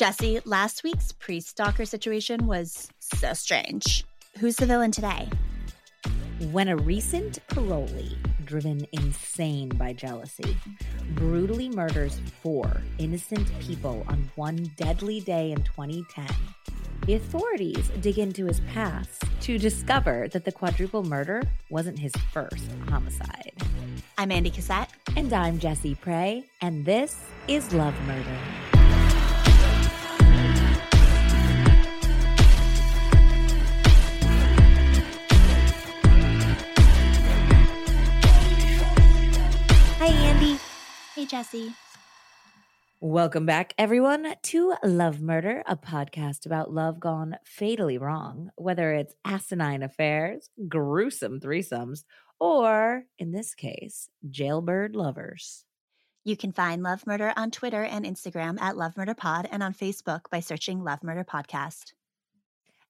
Jesse, last week's priest stalker situation was so strange. Who's the villain today? When a recent parolee, driven insane by jealousy, brutally murders four innocent people on one deadly day in 2010, the authorities dig into his past to discover that the quadruple murder wasn't his first homicide. I'm Andy Cassette. And I'm Jesse Prey, and this is Love Murder. Jesse. Welcome back, everyone, to Love Murder, a podcast about love gone fatally wrong, whether it's asinine affairs, gruesome threesomes, or, in this case, jailbird lovers. You can find Love Murder on Twitter and Instagram at Love Murder Pod and on Facebook by searching Love Murder Podcast.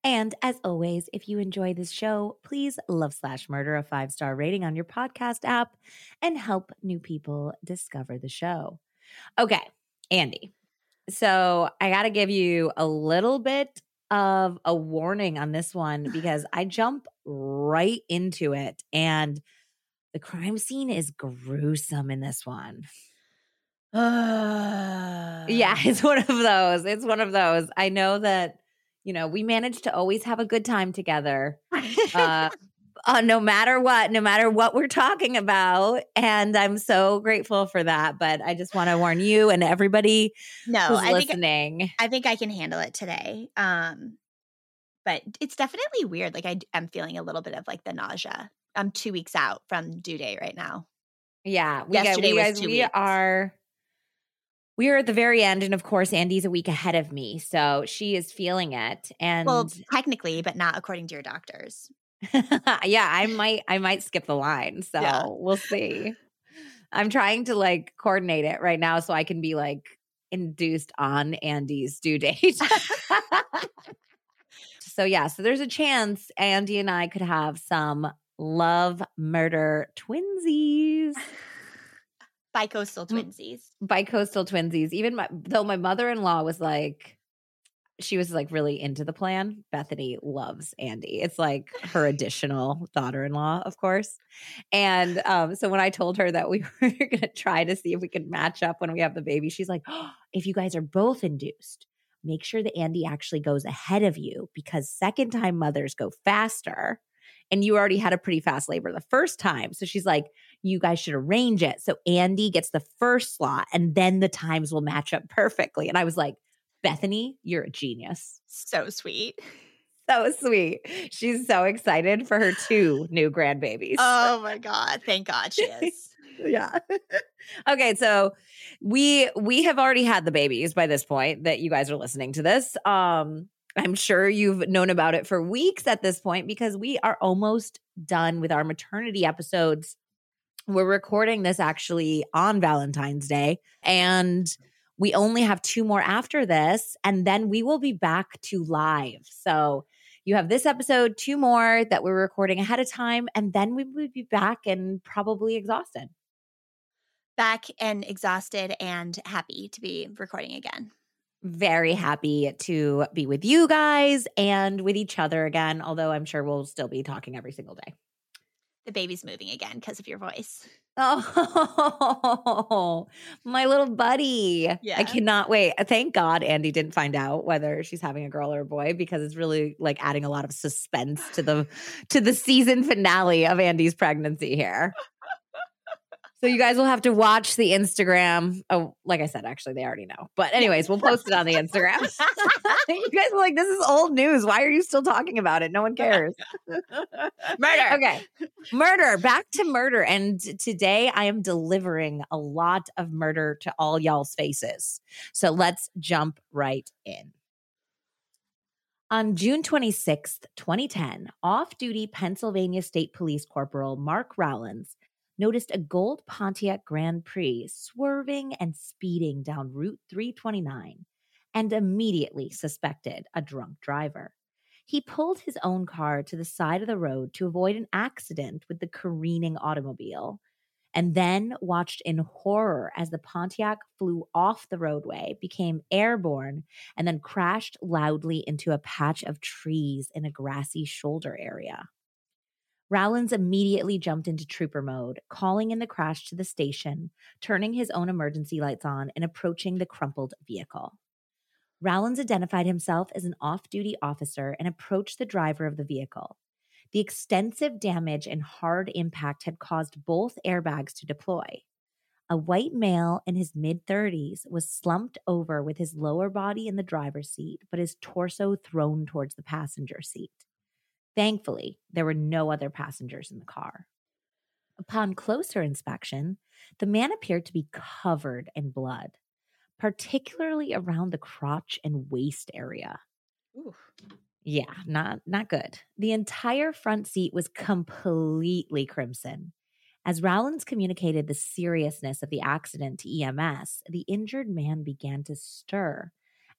And as always, if you enjoy this show, please love slash murder a five star rating on your podcast app and help new people discover the show. Okay, Andy. So I got to give you a little bit of a warning on this one because I jump right into it and the crime scene is gruesome in this one. Uh, Yeah, it's one of those. It's one of those. I know that, you know, we managed to always have a good time together. Uh, uh, no matter what, no matter what we're talking about. And I'm so grateful for that. But I just want to warn you and everybody no, who's I think listening. I think I can handle it today. Um, but it's definitely weird. Like I am feeling a little bit of like the nausea. I'm two weeks out from due date right now. yeah, we, got, yesterday we was guys, we weeks. are. We are at the very end, and of course, Andy's a week ahead of me, so she is feeling it. And well, technically, but not according to your doctors. yeah, I might I might skip the line. So Yeah. we'll see. I'm trying to like coordinate it right now so I can be like induced on Andy's due date. so yeah, so there's a chance Andy and I could have some love murder twinsies. Bicoastal twinsies. Bi-coastal twinsies. Even my though my mother-in-law was like she was like really into the plan. Bethany loves Andy. It's like her additional daughter-in-law, of course. And um, so when I told her that we were going to try to see if we could match up when we have the baby, she's like, oh, "If you guys are both induced, make sure that Andy actually goes ahead of you because second-time mothers go faster." And you already had a pretty fast labor the first time. So she's like, you guys should arrange it. So Andy gets the first slot and then the times will match up perfectly. And I was like, Bethany, you're a genius. So sweet. So sweet. She's so excited for her two new grandbabies. Oh my god! Thank God she is. yeah. okay, so we we have already had the babies by this point that you guys are listening to this. Um I'm sure you've known about it for weeks at this point because we are almost done with our maternity episodes. We're recording this actually on Valentine's Day and we only have two more after this and then we will be back to live. So you have this episode, two more that we're recording ahead of time, and then we would be back and probably exhausted. Back and exhausted and happy to be recording again. Very happy to be with you guys and with each other again, although I'm sure we'll still be talking every single day. The baby's moving again because of your voice. Oh, my little buddy. Yeah. I cannot wait. Uh, thank God Andy didn't find out whether she's having a girl or a boy because it's really like adding a lot of suspense to the to the season finale of Andy's pregnancy here. So you guys will have to watch the Instagram. Oh, like I said, actually they already know. But anyways, we'll post it on the Instagram. you guys are like, this is old news. Why are you still talking about it? No one cares. Murder. Okay. Murder. Back to murder. And today I am delivering a lot of murder to all y'all's faces. So let's jump right in. On June 26th, 2010, off duty Pennsylvania State Police Corporal Mark Rowlands noticed a gold Pontiac Grand Prix swerving and speeding down Route 329 and immediately suspected a drunk driver. He pulled his own car to the side of the road to avoid an accident with the careening automobile. and then watched in horror as the Pontiac flew off the roadway, became airborne, and then crashed loudly into a patch of trees in a grassy shoulder area. Rowlands immediately jumped into trooper mode, calling in the crash to the station, turning his own emergency lights on, and approaching the crumpled vehicle. Rowlands identified himself as an off duty officer and approached the driver of the vehicle. The extensive damage and hard impact had caused both airbags to deploy. A white male in his mid 30s was slumped over with his lower body in the driver's seat, but his torso thrown towards the passenger seat. Thankfully, there were no other passengers in the car. Upon closer inspection, the man appeared to be covered in blood, particularly around the crotch and waist area. Ooh. Yeah, not not good. The entire front seat was completely crimson. As Rowlands communicated the seriousness of the accident to EMS, the injured man began to stir,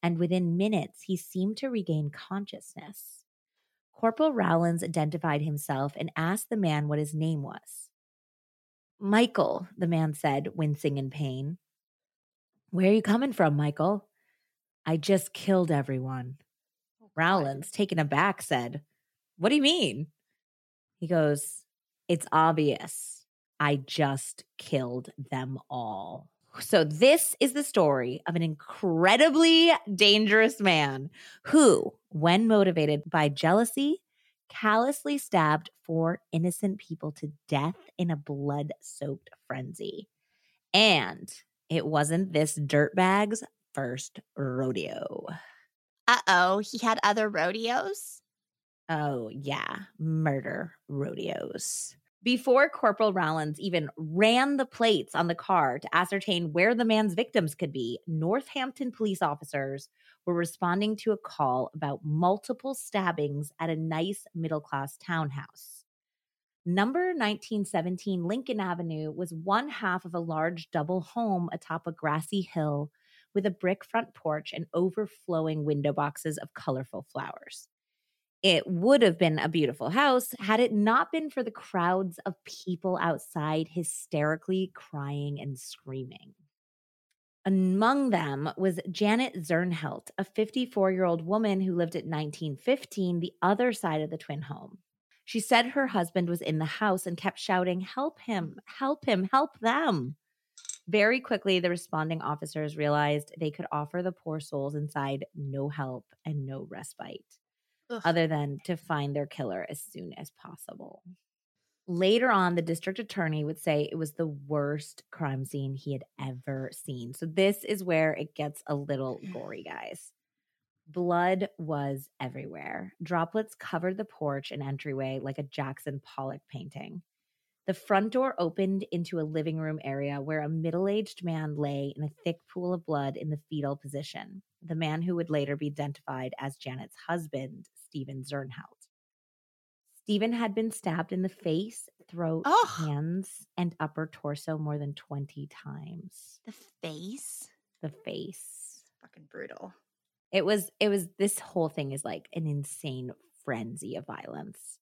and within minutes he seemed to regain consciousness. Corporal Rowlands identified himself and asked the man what his name was. Michael, the man said, wincing in pain. Where are you coming from, Michael? I just killed everyone. Oh, Rowlands, taken aback, said, What do you mean? He goes, It's obvious. I just killed them all. So, this is the story of an incredibly dangerous man who, when motivated by jealousy, callously stabbed four innocent people to death in a blood soaked frenzy. And it wasn't this dirtbag's first rodeo. Uh oh, he had other rodeos? Oh, yeah, murder rodeos. Before Corporal Rowlands even ran the plates on the car to ascertain where the man's victims could be, Northampton police officers were responding to a call about multiple stabbings at a nice middle class townhouse. Number 1917 Lincoln Avenue was one half of a large double home atop a grassy hill with a brick front porch and overflowing window boxes of colorful flowers. It would have been a beautiful house had it not been for the crowds of people outside hysterically crying and screaming. Among them was Janet Zernhelt, a 54 year old woman who lived at 1915, the other side of the twin home. She said her husband was in the house and kept shouting, Help him, help him, help them. Very quickly, the responding officers realized they could offer the poor souls inside no help and no respite, Ugh. other than to find their killer as soon as possible. Later on, the district attorney would say it was the worst crime scene he had ever seen. So, this is where it gets a little gory, guys. Blood was everywhere. Droplets covered the porch and entryway like a Jackson Pollock painting. The front door opened into a living room area where a middle aged man lay in a thick pool of blood in the fetal position, the man who would later be identified as Janet's husband, Steven Zernhelt. Steven had been stabbed in the face, throat, Oh. hands, and upper torso more than 20 times. The face? The face. Fucking brutal. It was, it was, this whole thing is like an insane frenzy of violence.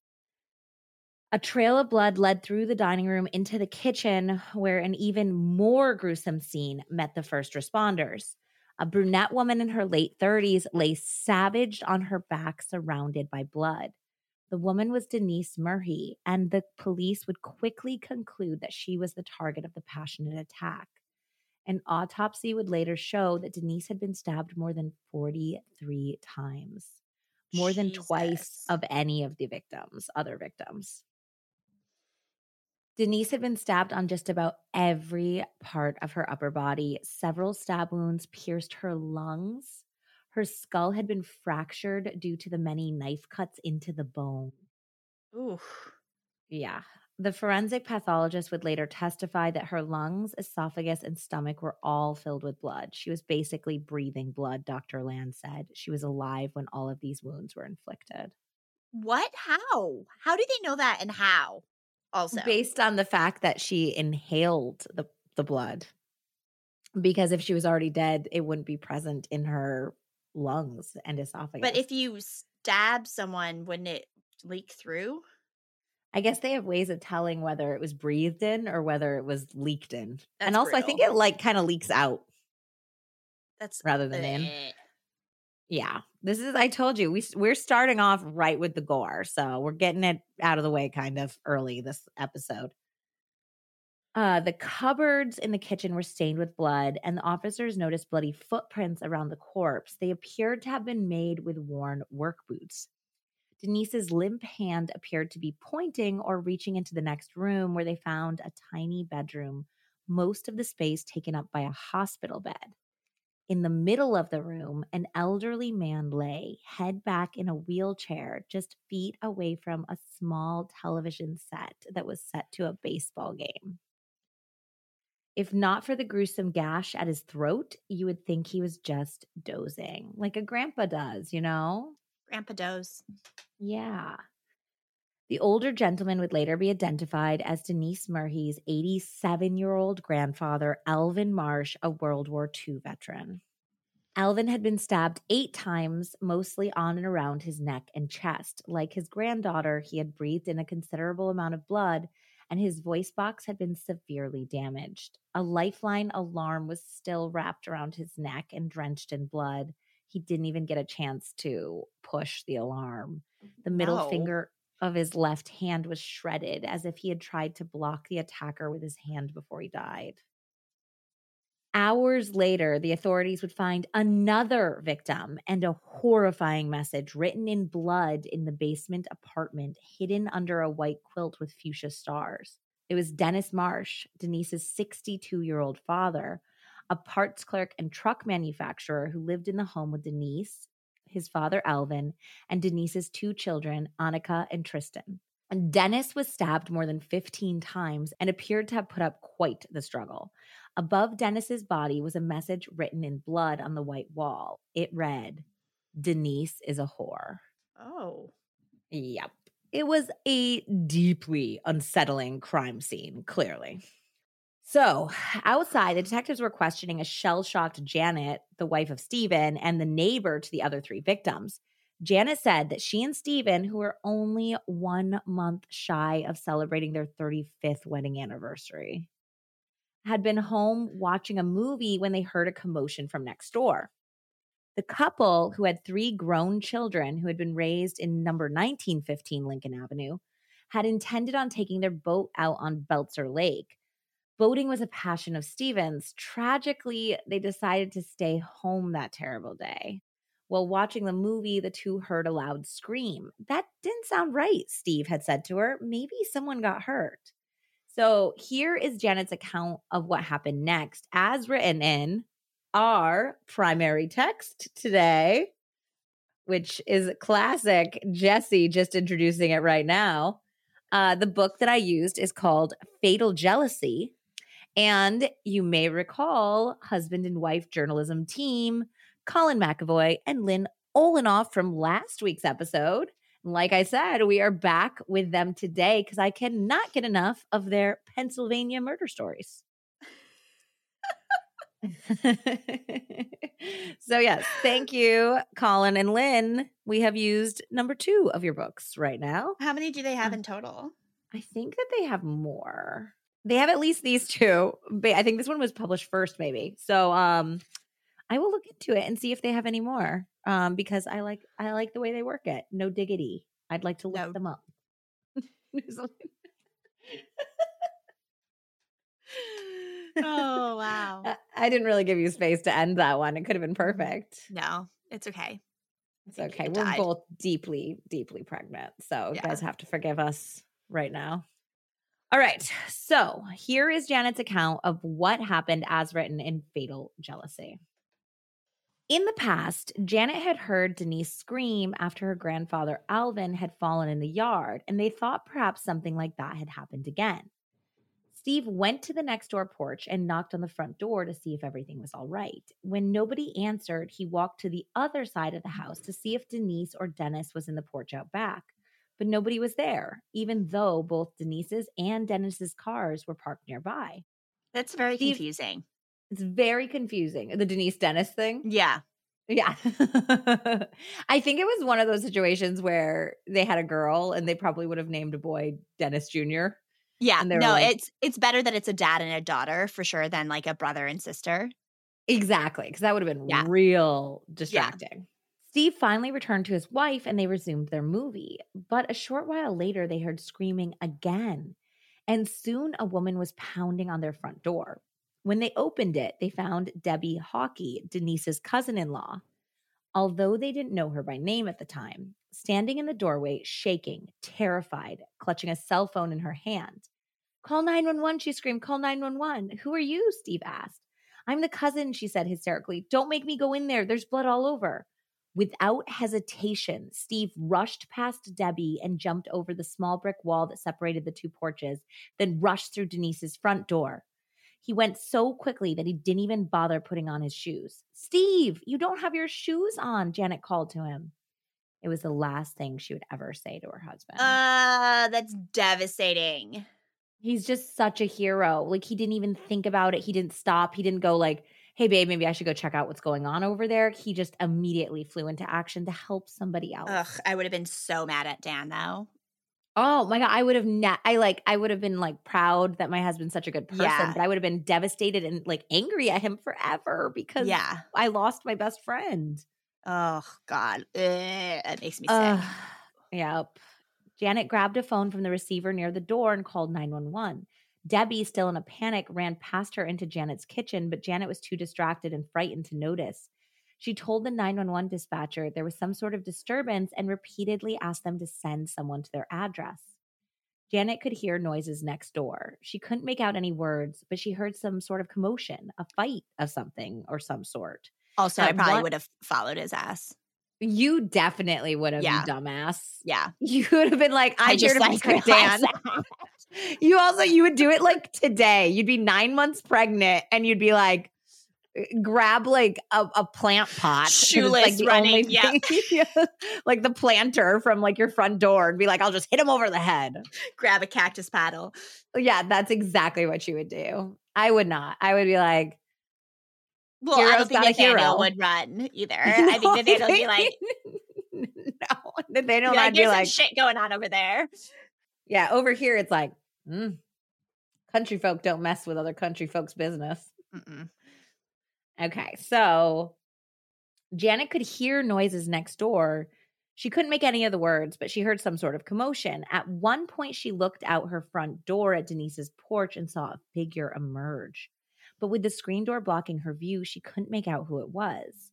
A trail of blood led through the dining room into the kitchen, where an even more gruesome scene met the first responders. A brunette woman in her late 30s lay savaged on her back, surrounded by blood. The woman was Denise Mehri, and the police would quickly conclude that she was the target of the passionate attack. An autopsy would later show that Denise had been stabbed more than 43 times, more than twice of any of the victims, other victims. Denise had been stabbed on just about every part of her upper body. Several stab wounds pierced her lungs. Her skull had been fractured due to the many knife cuts into the bone. Ooh. Yeah. The forensic pathologist would later testify that her lungs, esophagus, and stomach were all filled with blood. She was basically breathing blood, Dr. Land said. She was alive when all of these wounds were inflicted. What? How? How do they know that and how? Also. based on the fact that she inhaled the, the blood. Because if she was already dead, it wouldn't be present in her lungs and esophagus. but if you stab someone, wouldn't it leak through? I guess they have ways of telling whether it was breathed in or whether it was leaked in. That's and also, I think it like kind of leaks out That's rather than in. Eh. Yeah. This is I told you we we're starting off right with the gore. So, we're getting it out of the way kind of early this episode. Uh, the cupboards in the kitchen were stained with blood, and the officers noticed bloody footprints around the corpse. They appeared to have been made with worn work boots. Denise's limp hand appeared to be pointing or reaching into the next room where they found a tiny bedroom, most of the space taken up by a hospital bed. In the middle of the room, an elderly man lay, head back in a wheelchair, just feet away from a small television set that was set to a baseball game. If not for the gruesome gash at his throat, you would think he was just dozing, like a grandpa does, you know? Grandpa Doze. Yeah. The older gentleman would later be identified as Denise Mehri's 87 year old grandfather, Alvin Marsh, a World War II veteran. Alvin had been stabbed eight times, mostly on and around his neck and chest. Like his granddaughter, he had breathed in a considerable amount of blood, and his voice box had been severely damaged. A lifeline alarm was still wrapped around his neck and drenched in blood. He didn't even get a chance to push the alarm. The middle No. finger of his left hand was shredded as if he had tried to block the attacker with his hand before he died. Hours later, the authorities would find another victim and a horrifying message written in blood in the basement apartment, hidden under a white quilt with fuchsia stars. It was Dennis Marsh, Denise's 62 year old father, a parts clerk and truck manufacturer who lived in the home with Denise, his father Alvin, and Denise's two children, Annika and Tristan. And Dennis was stabbed more than 15 times and appeared to have put up quite the struggle. Above Dennis's body was a message written in blood on the white wall. It read, Denise is a whore. Oh. Yep. It was a deeply unsettling crime scene, clearly. So, outside, the detectives were questioning a shell shocked Janet, the wife of Steven, and the neighbor to the other three victims. Janet said that she and Steven, who were only one month shy of celebrating their 35th wedding anniversary, had been home watching a movie when they heard a commotion from next door. The couple, who had three grown children who had been raised in number 1915 Lincoln Avenue, had intended on taking their boat out on Belzer Lake. Boating was a passion of Stevens. Tragically, they decided to stay home that terrible day. While watching the movie, the two heard a loud scream. That didn't sound right, Steve had said to her. Maybe someone got hurt. So here is Janet's account of what happened next, as written in our primary text today, which is classic. Jesse just introducing it right now. Uh, the book that I used is called Fatal Jealousy. And you may recall husband and wife journalism team, Colin McEvoy and Lynn Olanoff from last week's episode. Like I said, we are back with them today because I cannot get enough of their Pennsylvania murder stories. so, yes, thank you, Colin and Lynn. We have used number two of your books right now. How many do they have Uh, in total? I think that they have more. They have at least these two. But I think this one was published first, maybe. So um I will look into it and see if they have any more. Um, because I like I like the way they work it. No diggity. I'd like to look No. them up. oh, wow. I- didn't really give you space to end that one. It could have been perfect. No, it's okay. It's okay. We're died. both deeply, deeply pregnant. So you guys have to forgive us right now. All right. So here is Janet's account of what happened as written in Fatal Jealousy. In the past, Janet had heard Denise scream after her grandfather Alvin had fallen in the yard, and they thought perhaps something like that had happened again. Steve went to the next door porch and knocked on the front door to see if everything was all right. When nobody answered, he walked to the other side of the house to see if Denise or Dennis was in the porch out back. But nobody was there, even though both Denise's and Dennis's cars were parked nearby. That's very Steve- confusing. It's very confusing. The Denise Dennis thing. Yeah. Yeah. I think it was one of those situations where they had a girl and they probably would have named a boy Dennis Jr. Yeah, And no, like- it's it's better that it's a dad and a daughter for sure than like a brother and sister. Exactly, because that would have been Yeah. real distracting. Steve finally returned to his wife and they resumed their movie. But a short while later, they heard screaming again. And soon a woman was pounding on their front door. When they opened it, they found Debbie Hawkey, Denise's cousin in law. Although they didn't know her by name at the time, standing in the doorway, shaking, terrified, clutching a cell phone in her hand. Call 911, she screamed. Call 911. Who are you? Steve asked. I'm the cousin, she said hysterically. Don't make me go in there. There's blood all over. Without hesitation, Steve rushed past Debbie and jumped over the small brick wall that separated the two porches, then rushed through Denise's front door. He went so quickly that he didn't even bother putting on his shoes. Steve, you don't have your shoes on, Janet called to him. It was the last thing she would ever say to her husband. Uh, that's devastating. He's just such a hero. Like he didn't even think about it. He didn't stop. He didn't go like, "Hey babe, maybe I should go check out what's going on over there." He just immediately flew into action to help somebody else. Ugh, I would have been so mad at Dan though. Oh my god, I would have ne- I like I would have been like proud that my husband's such a good person, Yeah. but I would have been devastated and like angry at him forever because Yeah. I lost my best friend. Oh God, Ugh, it makes me sick. Ugh. Yep. Janet grabbed a phone from the receiver near the door and called 911. Debbie, still in a panic, ran past her into Janet's kitchen, but Janet was too distracted and frightened to notice. She told the 911 dispatcher there was some sort of disturbance and repeatedly asked them to send someone to their address. Janet could hear noises next door. She couldn't make out any words, but she heard some sort of commotion, a fight of something or some sort. Also, I probably one- would have followed his ass. You definitely would have, Yeah. you dumbass. Yeah, You would have been like, I here just to like Dan. you also you would do it like today. You'd be nine months pregnant and you'd be like, eh, grab like a, a plant pot, Shoeless like the running, only yeah. thing- Yeah. like the planter from like your front door, and be like, I'll just hit him over the head. grab a cactus paddle. Yeah, that's exactly what you would do. I would not. I would be like, Well, I don't think Nathaniel hero. would run either. I think Nathaniel would be like, no, Nathaniel be would like, be "There's like, some shit going on over there." yeah, over here it's like, mm, country folk don't mess with other country folks' business. Mm-mm. Okay, so Janet could hear noises next door. She couldn't make any of the words, but she heard some sort of commotion. At one point, she looked out her front door at Denise's porch and saw a figure emerge. But with the screen door blocking her view, she couldn't make out who it was.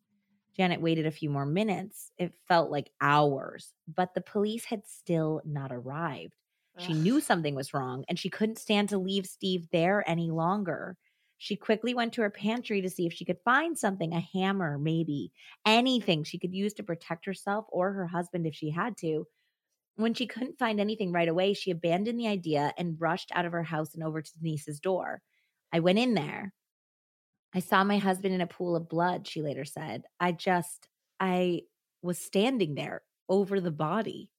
Janet waited a few more minutes. It felt like hours, but the police had still not arrived. She Ugh. knew something was wrong and she couldn't stand to leave Steve there any longer. She quickly went to her pantry to see if she could find something a hammer, maybe anything she could use to protect herself or her husband if she had to. When she couldn't find anything right away, she abandoned the idea and rushed out of her house and over to Denise's door. I went in there. I saw my husband in a pool of blood, she later said. I just, I was standing there over the body.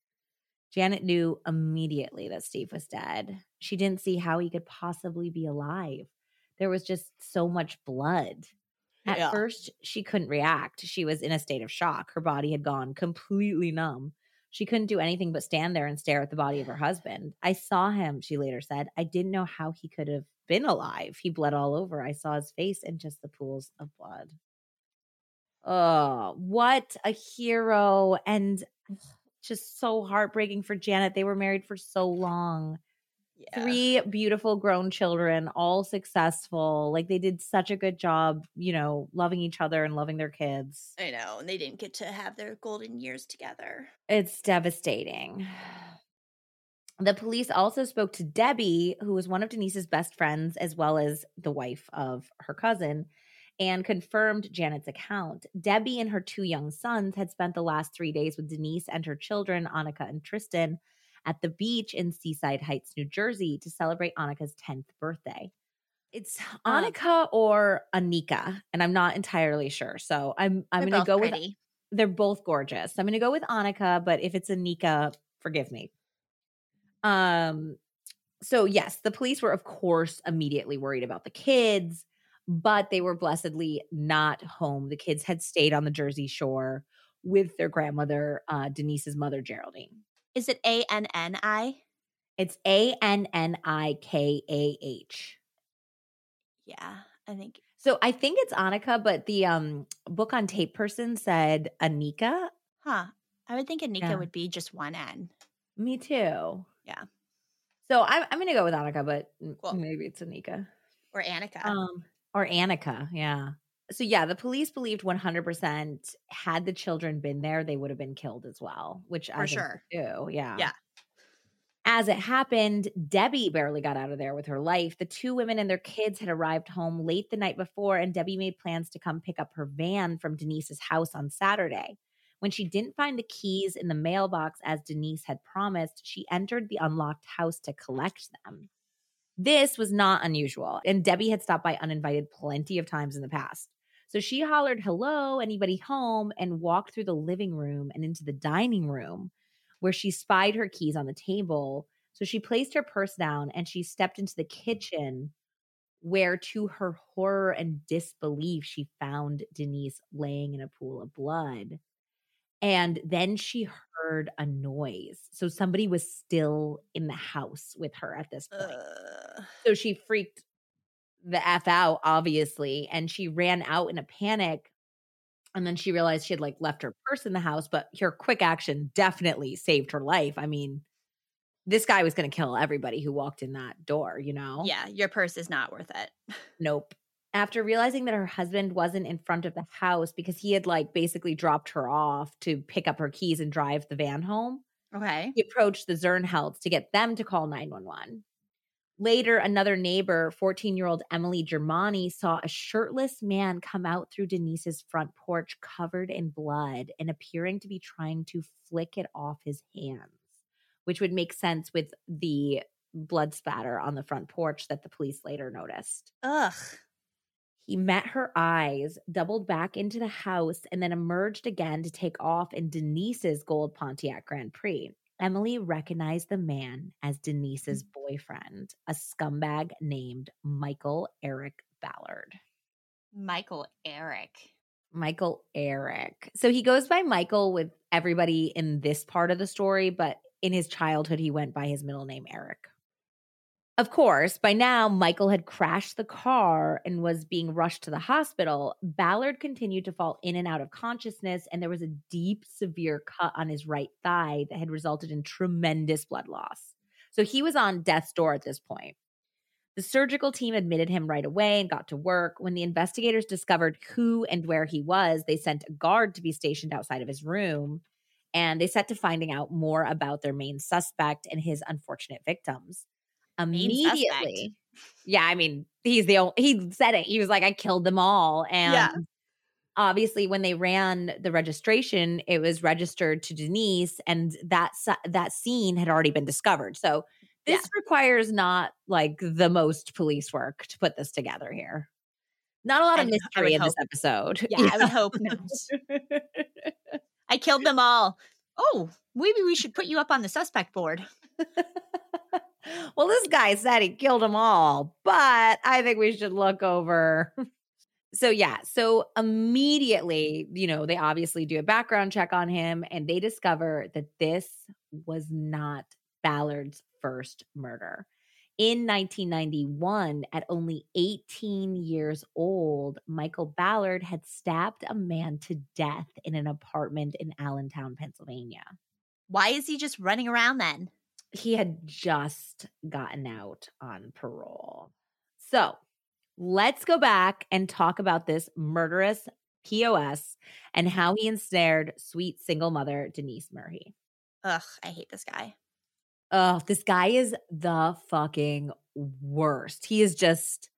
Janet knew immediately that Steve was dead. She didn't see how he could possibly be alive. There was just so much blood. At Yeah. first, she couldn't react. She was in a state of shock. Her body had gone completely numb. She couldn't do anything but stand there and stare at the body of her husband. I saw him, she later said. I didn't know how he could have been alive. He bled all over. I saw his face and just the pools of blood. Oh, what a hero. And just so heartbreaking for Janet. They were married for so long. Yeah. Three beautiful grown children, all successful. Like they did such a good job, you know, loving each other and loving their kids. I know, and they didn't get to have their golden years together. It's devastating. The police also spoke to Debbie, who was one of Denise's best friends, as well as the wife of her cousin, and confirmed Janet's account. Debbie and her two young sons had spent the last three days with Denise and her children, Annika and Tristan, at the beach in Seaside Heights, New Jersey, to celebrate Annika's 10th birthday. It's Um, Annika or Anika, and I'm not entirely sure. So I'm I'm going to both go with they're both gorgeous. I'm going to go with Annika, but if it's Anika, forgive me. Um so yes, the police were of course immediately worried about the kids, but they were blessedly not home. The kids had stayed on the Jersey Shore with their grandmother, uh, Denise's mother, Geraldine. Is it A N N I? It's A N N I K A H. Yeah, I think. So I think it's Annika, but the um book on tape person said Anika. Huh. I would think Anika Yeah. would be just one N. Me too. Yeah. So I'm I'm gonna go with Annika, but Cool. maybe it's Anika. Or Annika. Um, or Annika, yeah. So yeah, the police believed 100% had the children been there, they would have been killed as well, which I For think sure. do. Yeah. Yeah. As it happened, Debbie barely got out of there with her life. The two women and their kids had arrived home late the night before, and Debbie made plans to come pick up her van from Denise's house on Saturday. When she didn't find the keys in the mailbox as Denise had promised, she entered the unlocked house to collect them. This was not unusual, and Debbie had stopped by uninvited plenty of times in the past. So she hollered, Hello, anybody home? and walked through the living room and into the dining room where she spied her keys on the table. So she placed her purse down and she stepped into the kitchen where, to her horror and disbelief, she found Denise laying in a pool of blood. And then she mm. heard a noise. So somebody was still in the house with her at this point. Ugh. So she freaked the F out, obviously, and she ran out in a panic. And then she realized she had like left her purse in the house, but her quick action definitely saved her life. I mean, this guy was going to kill everybody who walked in that door, you know? Yeah, your purse is not worth it. Nope. After realizing that her husband wasn't in front of the house because he had like basically dropped her off to pick up her keys and drive the van home, Okay. he approached the Zernhelts to get them to call 911. Later, another neighbor, 14 year old Emily Germani, saw a shirtless man come out through Denise's front porch covered in blood and appearing to be trying to flick it off his hands, which would make sense with the blood spatter on the front porch that the police later noticed. Ugh. He met her eyes, doubled back into the house, and then emerged again to take off in Denise's gold Pontiac Grand Prix. Emily recognized the man as Denise's mm. boyfriend, a scumbag named Michael Eric Ballard. Michael Eric. Michael Eric. So he goes by Michael with everybody in this part of the story, but in his childhood, he went by his middle name, Eric. Of course, by now, Michael had crashed the car and was being rushed to the hospital. Ballard continued to fall in and out of consciousness, and there was a deep, severe cut on his right thigh that had resulted in tremendous blood loss. So he was on death's door at this point. The surgical team admitted him right away and got to work. When the investigators discovered who and where he was, they sent a guard to be stationed outside of his room and they set to finding out more about their main suspect and his unfortunate victims. Immediately. Yeah, I mean, he's the only, he said it. He was like, I killed them all. And Yeah. obviously, when they ran the registration, it was registered to Denise, and that that scene had already been discovered. So this requires not like the most police work to put this together here. Not a lot of I- mystery in this hope- episode. Yeah, I would hope not. I killed them all. Oh, maybe we should put you up on the suspect board. well, this guy said he killed them all, but I think we should look over. So, yeah, so immediately, you know, they obviously do a background check on him and they discover that this was not Ballard's first murder. In 1991, at only 18 years old, Michael Ballard had stabbed a man to death in an apartment in Allentown, Pennsylvania. Why is he just running around then? He had just gotten out on parole. So let's go back and talk about this murderous POS and how he ensnared sweet single mother Denise Mehri. Ugh, I hate this guy. Oh, this guy is the fucking worst. He is just,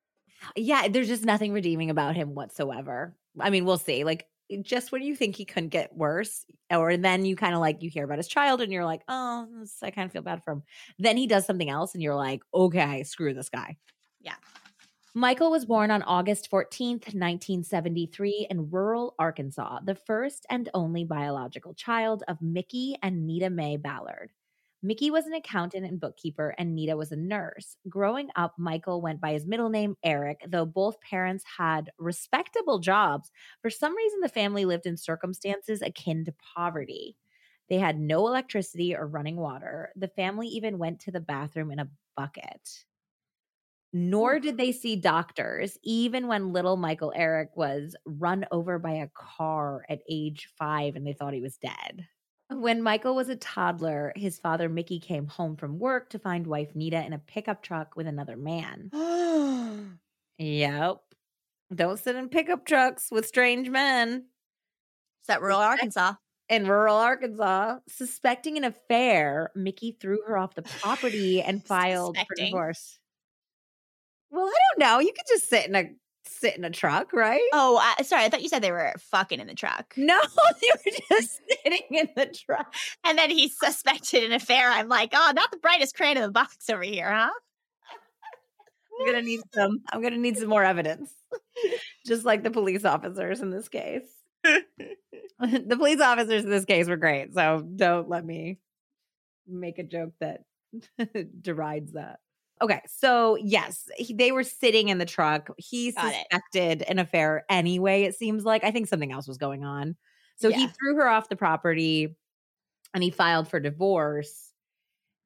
yeah, there's just nothing redeeming about him whatsoever. I mean, we'll see. Like, just when you think he couldn't get worse, or then you kind of like you hear about his child and you're like, oh, I kind of feel bad for him. Then he does something else and you're like, okay, screw this guy. Yeah. Michael was born on August 14th, 1973, in rural Arkansas, the first and only biological child of Mickey and Nita Mae Ballard. Mickey was an accountant and bookkeeper, and Nita was a nurse. Growing up, Michael went by his middle name, Eric, though both parents had respectable jobs. For some reason, the family lived in circumstances akin to poverty. They had no electricity or running water. The family even went to the bathroom in a bucket. Nor did they see doctors, even when little Michael Eric was run over by a car at age five and they thought he was dead. When Michael was a toddler, his father Mickey came home from work to find wife Nita in a pickup truck with another man. Yep. Don't sit in pickup trucks with strange men Is that rural Arkansas? in rural Arkansas. Suspecting an affair, Mickey threw her off the property and filed for divorce. Well, I don't know. You could just sit in a sit in a truck, right? Oh, I, sorry. I thought you said they were fucking in the truck. No, you were just sitting in the truck. And then he suspected an affair. I'm like, oh, not the brightest crayon in the box over here, huh? I'm gonna need some. I'm gonna need some more evidence, just like the police officers in this case. the police officers in this case were great, so don't let me make a joke that derides that. Okay, so yes, he, they were sitting in the truck. He Got it. suspected an affair anyway. It seems like I think something else was going on. So he threw her off the property, and he filed for divorce.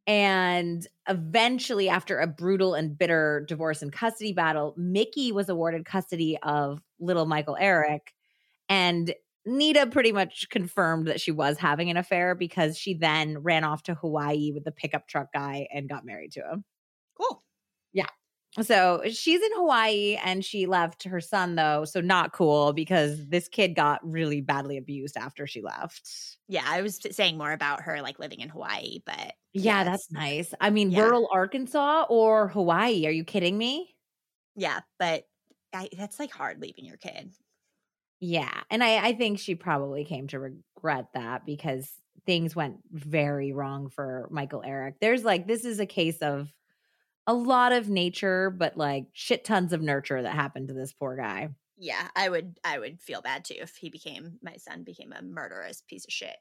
And eventually, after a brutal and bitter divorce and custody battle, Mickey was awarded custody of little Michael Eric. And Nita pretty much confirmed that she was having an affair because she then ran off to Hawaii with the pickup truck guy and got married to him. Cool. Yeah. So she's in Hawaii and she left her son, though. So not cool because this kid got really badly abused after she left. Yeah, I was saying more about her like living in Hawaii, but Yeah, that's nice. I mean, Yeah. rural Arkansas or Hawaii. Are you kidding me? yeah, but I, that's like hard leaving your kid. Yeah. And I, I think she probably came to regret that because things went very wrong for Michael Eric. There's like, this is a case of a lot of nature, but like shit tons of nurture that happened to this poor guy. Yeah, I would I would feel bad too if he became my son became a murderous piece of shit.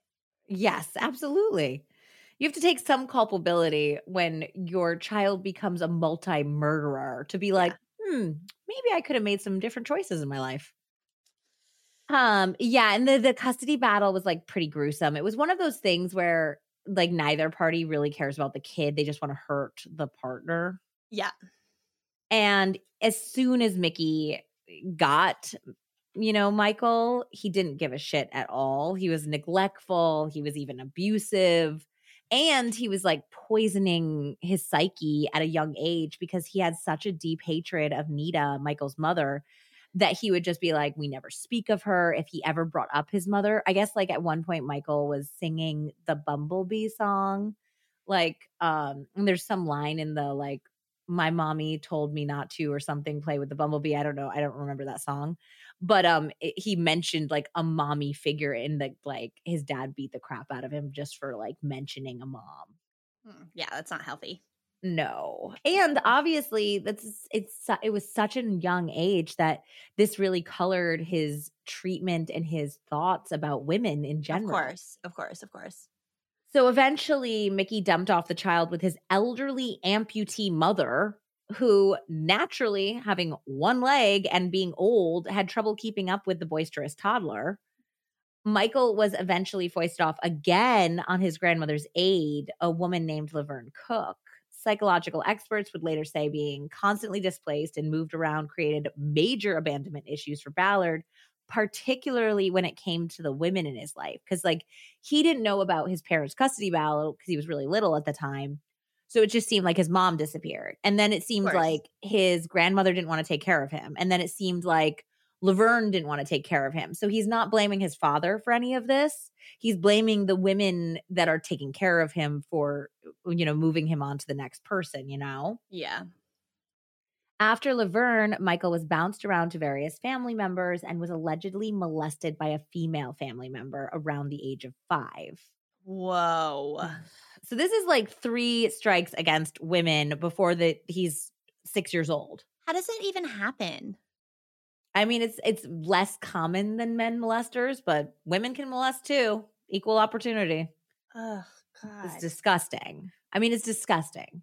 Yes, absolutely. You have to take some culpability when your child becomes a multi murderer to be like, hmm, maybe I could have made some different choices in my life. Um, yeah, and the the custody battle was like pretty gruesome. It was one of those things where like neither party really cares about the kid. They just want to hurt the partner. Yeah. And as soon as Mickey eh, got, you know, Michael, he didn't give a shit at all. He was neglectful. He was even abusive. And he was like poisoning his psyche at a young age because he had such a deep hatred of Nita, Michael's mother, that he would just be like, We never speak of her. If he ever brought up his mother, I guess like at one point, Michael was singing the Bumblebee song. Like, um, there's some line in the like, my mommy told me not to or something play with the bumblebee i don't know i don't remember that song but um it- he mentioned like a mommy figure in the like his dad beat the crap out of him just for like mentioning a mom Mm, Yeah, that's not healthy. No and obviously that's it's it was such a young age that this really colored his treatment and his thoughts about women in general Of course, of course, of course. So eventually, Mickey dumped off the child with his elderly amputee mother, who naturally, having one leg and being old, had trouble keeping up with the boisterous toddler. Michael was eventually foisted off again on his grandmother's aide, a woman named Laverne Cook. Psychological experts would later say being constantly displaced and moved around created major abandonment issues for Ballard, particularly when it came to the women in his life. Because, like, he didn't know about his parents' custody battle because he was really little at the time. So it just seemed like his mom disappeared. And then it seemed like his grandmother didn't want to take care of him. And then it seemed like Laverne didn't want to take care of him. So he's not blaming his father for any of this. He's blaming the women that are taking care of him for, you know, moving him on to the next person, you know? Yeah. After Laverne, Michael was bounced around to various family members and was allegedly molested by a female family member around the age of five. Whoa. So this is like three strikes against women before the he's six years old. How does it even happen? I mean, it's it's less common than men molesters, but women can molest too. Equal opportunity. Oh God, It's disgusting. I mean, it's disgusting.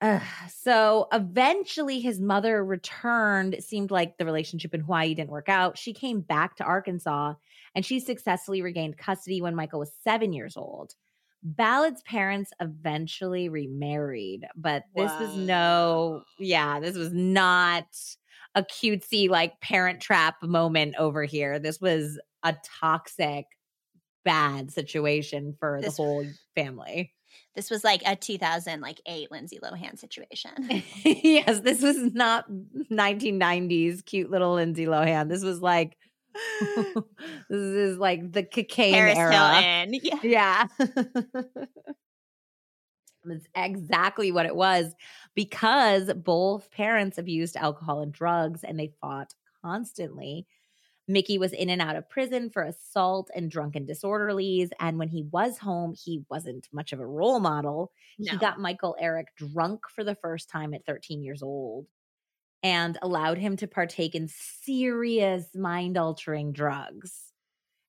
Ugh. so eventually his mother returned. It seemed like the relationship in Hawaii didn't work out. She came back to Arkansas and she successfully regained custody when Michael was seven years old. Ballard's parents eventually remarried, but this was no, yeah, this was not a cutesy like parent trap moment over here. This was a toxic, bad situation for This- the whole family. This was like a 2008 Lindsay Lohan situation. yes, this was not 1990s cute little Lindsay Lohan. This was like this is like the cocaine Paris era. Hilton. Yeah. Yeah. That's exactly what it was because both parents abused alcohol and drugs and they fought constantly. Mickey was in and out of prison for assault and drunken disorderlies. And when he was home, he wasn't much of a role model. He got Michael Eric drunk for the first time at 13 years old and allowed him to partake in serious mind altering drugs.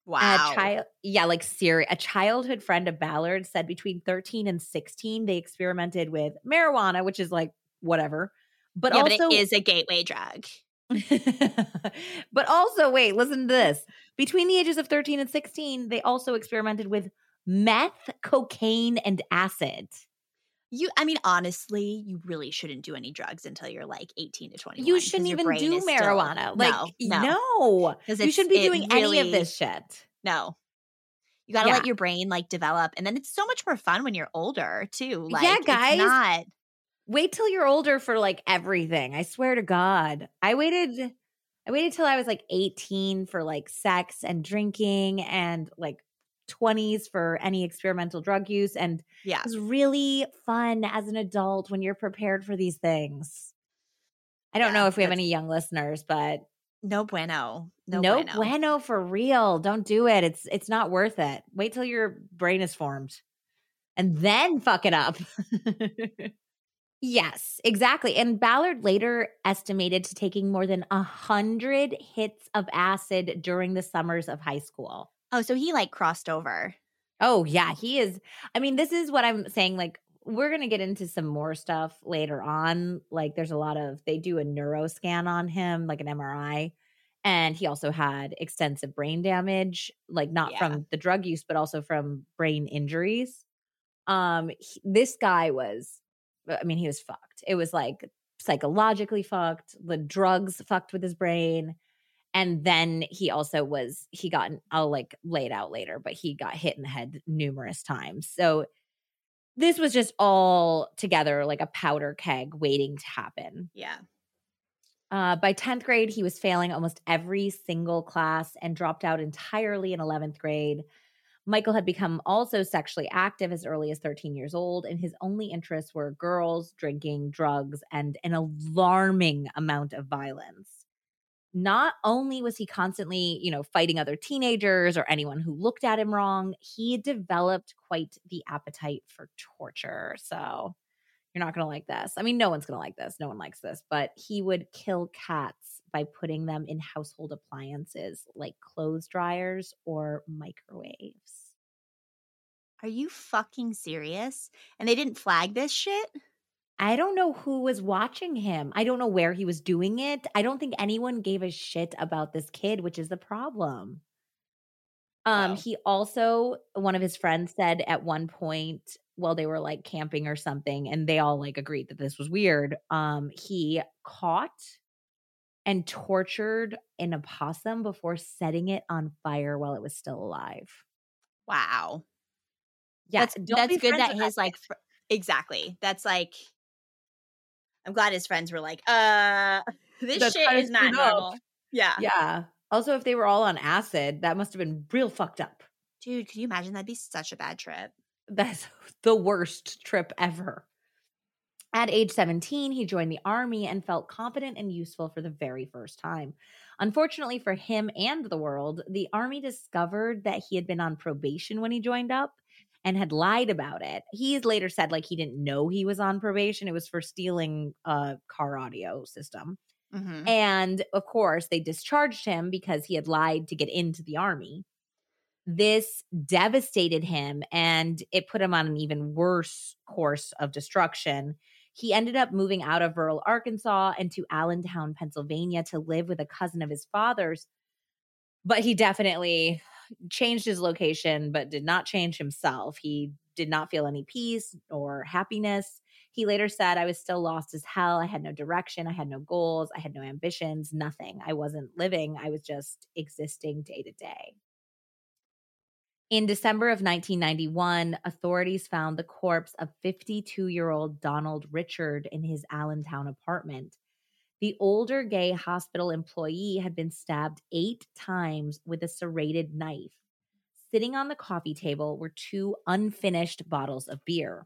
Wow. A child, yeah, like Siri, a childhood friend of Ballard said between 13 and 16, they experimented with marijuana, which is like whatever. But yeah, also, but it is a gateway drug. but also, wait, listen to this. Between the ages of 13 and 16, they also experimented with meth, cocaine, and acid. You, I mean, honestly, you really shouldn't do any drugs until you're like 18 to 20. You shouldn't even do is still- marijuana. like, no, no, You shouldn't be doing any of this shit. no. You got to Yeah. let your brain like develop, and then it's so much more fun when you're older too. Like, Yeah, it's guys. not Wait till you're older for like everything. I swear to God. I waited I waited till I was like 18 for like sex and drinking and like 20s for any experimental drug use and yeah. it's really fun as an adult when you're prepared for these things. I don't Yeah, know if we have any young listeners, but No bueno. No, no, bueno. bueno for real. Don't do it. It's it's not worth it. Wait till your brain is formed and then fuck it up. yes, exactly. And Ballard later estimated to taking more than a hundred hits of acid during the summers of high school. Oh, so he like crossed over. Oh, yeah, he is. I mean, this is what I'm saying. Like, we're going to get into some more stuff later on. Like, there's a lot of, they do a neuro scan on him, like an MRI. And he also had extensive brain damage, like not Yeah. from the drug use, but also from brain injuries. Um, he- this guy was, I mean, he was fucked. It was like psychologically fucked. The drugs fucked with his brain and then he also was he got i'll like lay it out later but he got hit in the head numerous times. So this was just all together like a powder keg waiting to happen. Yeah. uh, by 10th grade he was failing almost every single class and dropped out entirely in 11th grade. Michael had become also sexually active as early as 13 years old and his only interests were girls drinking drugs and an alarming amount of violence not only was he constantly, you know, fighting other teenagers or anyone who looked at him wrong, he developed quite the appetite for torture. So you're not going to like this. I mean, no one's going to like this. No one likes this, but he would kill cats by putting them in household appliances like clothes dryers or microwaves. Are you fucking serious? And they didn't flag this shit? I don't know who was watching him. I don't know where he was doing it. I don't think anyone gave a shit about this kid, which is the problem. Um, Wow. he also one of his friends said at one point while they were like camping or something, and they all like agreed that this was weird. Um, he caught and tortured an opossum before setting it on fire while it was still alive. Wow. Yeah, that's that's good that his like fr- exactly. That's like I'm glad his friends were like, uh this That's shit is not screwed up. normal. Yeah. Yeah. Also, if they were all on acid, that must have been real fucked up. Dude, could you imagine that'd be such a bad trip? That's the worst trip ever. At age 17, he joined the army and felt competent and useful for the very first time. Unfortunately for him and the world, the army discovered that he had been on probation when he joined up and had lied about it. He's later said like he didn't know he was on probation. It was for stealing a car audio system. Mhm. And of course, they discharged him because he had lied to get into the army. This devastated him and it put him on an even worse course of destruction. He ended up moving out of rural Arkansas and to Allentown, Pennsylvania to live with a cousin of his father's. But he definitely changed his location, but did not change himself. He did not feel any peace or happiness. He later said, I was still lost as hell. I had no direction. I had no goals. I had no ambitions, nothing. I wasn't living. I was just existing day to day. In December of 1991, authorities found the corpse of 52 year old Donald Richard in his Allentown apartment. The older gay hospital employee had been stabbed eight times with a serrated knife. Sitting on the coffee table were two unfinished bottles of beer.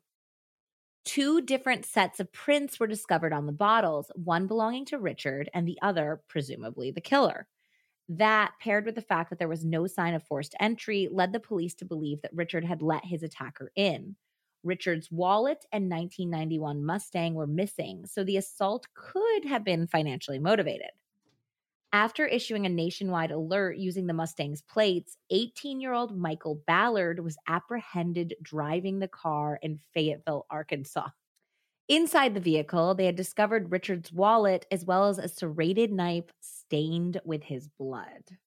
Two different sets of prints were discovered on the bottles, one belonging to Richard and the other, presumably, the killer. That, paired with the fact that there was no sign of forced entry, led the police to believe that Richard had let his attacker in. Richard's wallet and 1991 Mustang were missing, so the assault could have been financially motivated. After issuing a nationwide alert using the Mustang's plates, 18 year old Michael Ballard was apprehended driving the car in Fayetteville, Arkansas. Inside the vehicle, they had discovered Richard's wallet as well as a serrated knife stained with his blood.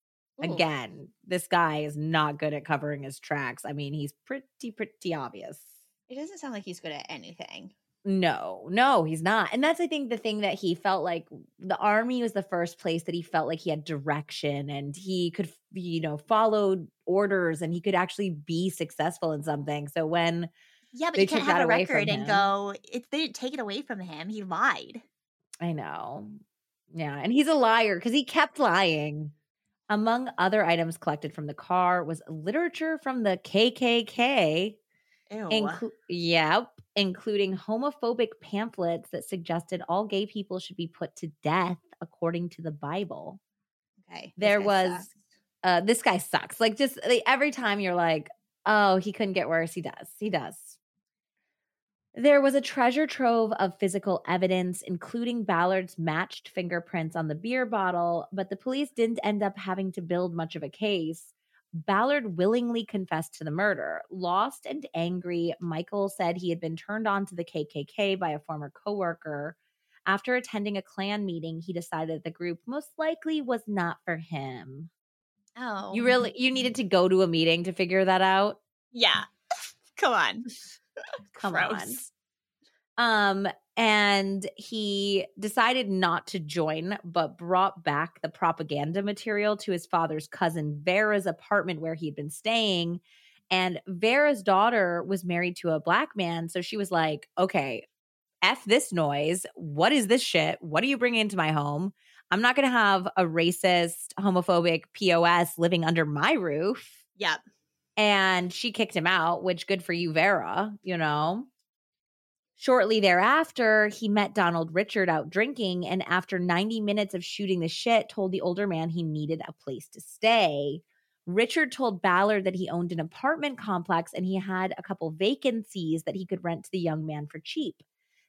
Ooh. Again, this guy is not good at covering his tracks. I mean, he's pretty, pretty obvious. It doesn't sound like he's good at anything. No, no, he's not. And that's, I think, the thing that he felt like the army was the first place that he felt like he had direction and he could, you know, follow orders and he could actually be successful in something. So when yeah, but you can't have a record and go. It, they didn't take it away from him. He lied. I know. Yeah, and he's a liar because he kept lying. Among other items collected from the car was literature from the KKK. Inclu- yep, including homophobic pamphlets that suggested all gay people should be put to death according to the Bible. Okay. There was uh this guy sucks. Like just like, every time you're like, "Oh, he couldn't get worse." He does. He does. There was a treasure trove of physical evidence, including Ballard's matched fingerprints on the beer bottle, but the police didn't end up having to build much of a case. Ballard willingly confessed to the murder. Lost and angry, Michael said he had been turned on to the KKK by a former coworker. After attending a Klan meeting, he decided the group most likely was not for him. Oh. You really you needed to go to a meeting to figure that out? Yeah. Come on. Come Gross. Um, and he decided not to join, but brought back the propaganda material to his father's cousin Vera's apartment where he'd been staying. And Vera's daughter was married to a black man. So she was like, okay, F this noise. What is this shit? What are you bringing into my home? I'm not going to have a racist, homophobic POS living under my roof. Yep and she kicked him out, which good for you, Vera, you know. Shortly thereafter, he met Donald Richard out drinking, and after 90 minutes of shooting the shit, told the older man he needed a place to stay. Richard told Ballard that he owned an apartment complex and he had a couple vacancies that he could rent to the young man for cheap.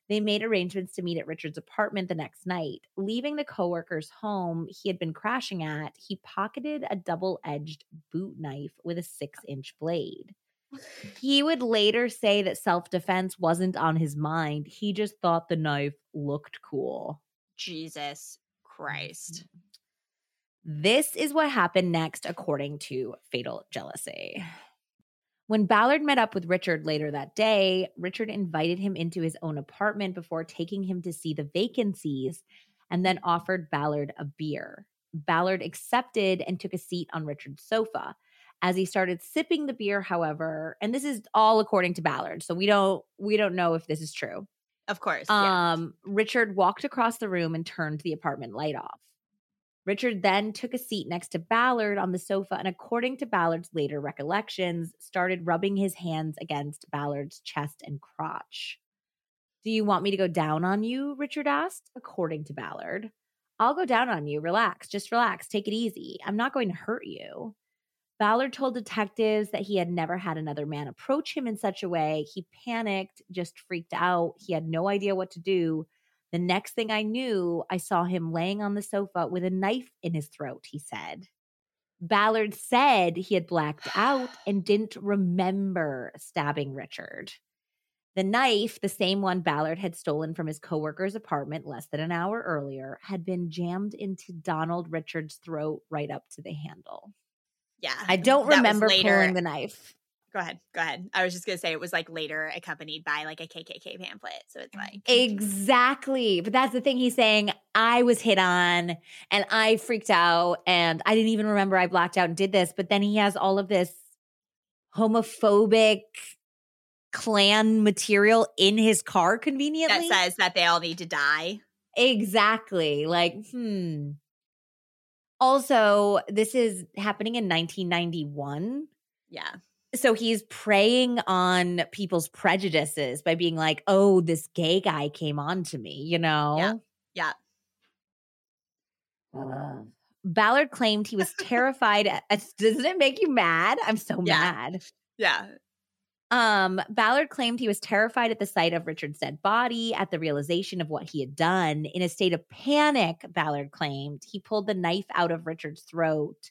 They made arrangements to meet at Richard's apartment the next night. Leaving the coworker's home he had been crashing at, he pocketed a double edged boot knife with a six inch blade. He would later say that self defense wasn't on his mind. He just thought the knife looked cool. Jesus Christ. Mm-hmm. This is what happened next, according to Fatal Jealousy. When Ballard met up with Richard later that day, Richard invited him into his own apartment before taking him to see the vacancies and then offered Ballard a beer. Ballard accepted and took a seat on Richard's sofa. As he started sipping the beer, however, and this is all according to Ballard, so we don't we don't know if this is true. Of course. Um, yeah. Richard walked across the room and turned the apartment light off. Richard then took a seat next to Ballard on the sofa and, according to Ballard's later recollections, started rubbing his hands against Ballard's chest and crotch. Do you want me to go down on you? Richard asked, according to Ballard. I'll go down on you. Relax. Just relax. Take it easy. I'm not going to hurt you. Ballard told detectives that he had never had another man approach him in such a way. He panicked, just freaked out. He had no idea what to do the next thing I knew, I saw him laying on the sofa with a knife in his throat, he said. Ballard said he had blacked out and didn't remember stabbing Richard. The knife, the same one Ballard had stolen from his coworker's apartment less than an hour earlier, had been jammed into Donald Richard's throat right up to the handle. Yeah. I don't remember later. pulling the knife. Go ahead. Go ahead. I was just gonna say it was like later accompanied by like a KKK pamphlet. So it's like Exactly. But that's the thing he's saying. I was hit on and I freaked out and I didn't even remember I blacked out and did this. But then he has all of this homophobic Klan material in his car conveniently that says that they all need to die. exactly. Like, hmm. Also, this is happening in 1991 Yeah. so he's preying on people's prejudices by being like, "Oh, this gay guy came on to me," you know. Yeah. Ugh. Ballard claimed he was terrified. At, doesn't it make you mad? I'm so Yeah. mad. Yeah. Um, Ballard claimed he was terrified at the sight of Richard's dead body, at the realization of what he had done. In a state of panic, Ballard claimed he pulled the knife out of Richard's throat,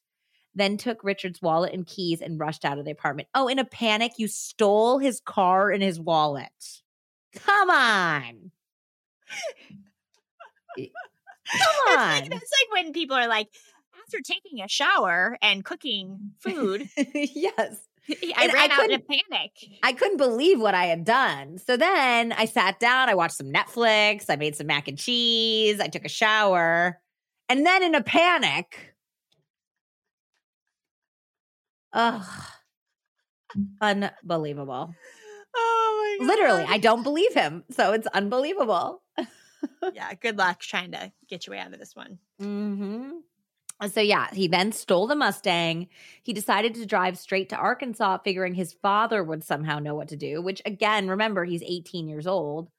then took Richard's wallet and keys and rushed out of the apartment. Oh, in a panic, you stole his car and his wallet. Come on. Come on. It's like, that's like when people are like, after taking a shower and cooking food, yes. I And I ran out in a panic. I couldn't believe what I had done. So then I sat down, I watched some Netflix, I made some mac and cheese, I took a shower, and then in a panic, ugh, unbelievable. Oh my god. Literally, I don't believe him. So it's unbelievable. yeah, good luck trying to get your way out of this one. hmm So yeah, he then stole the Mustang. He decided to drive straight to Arkansas, figuring his father would somehow know what to do. Which again, remember, he's 18 years old.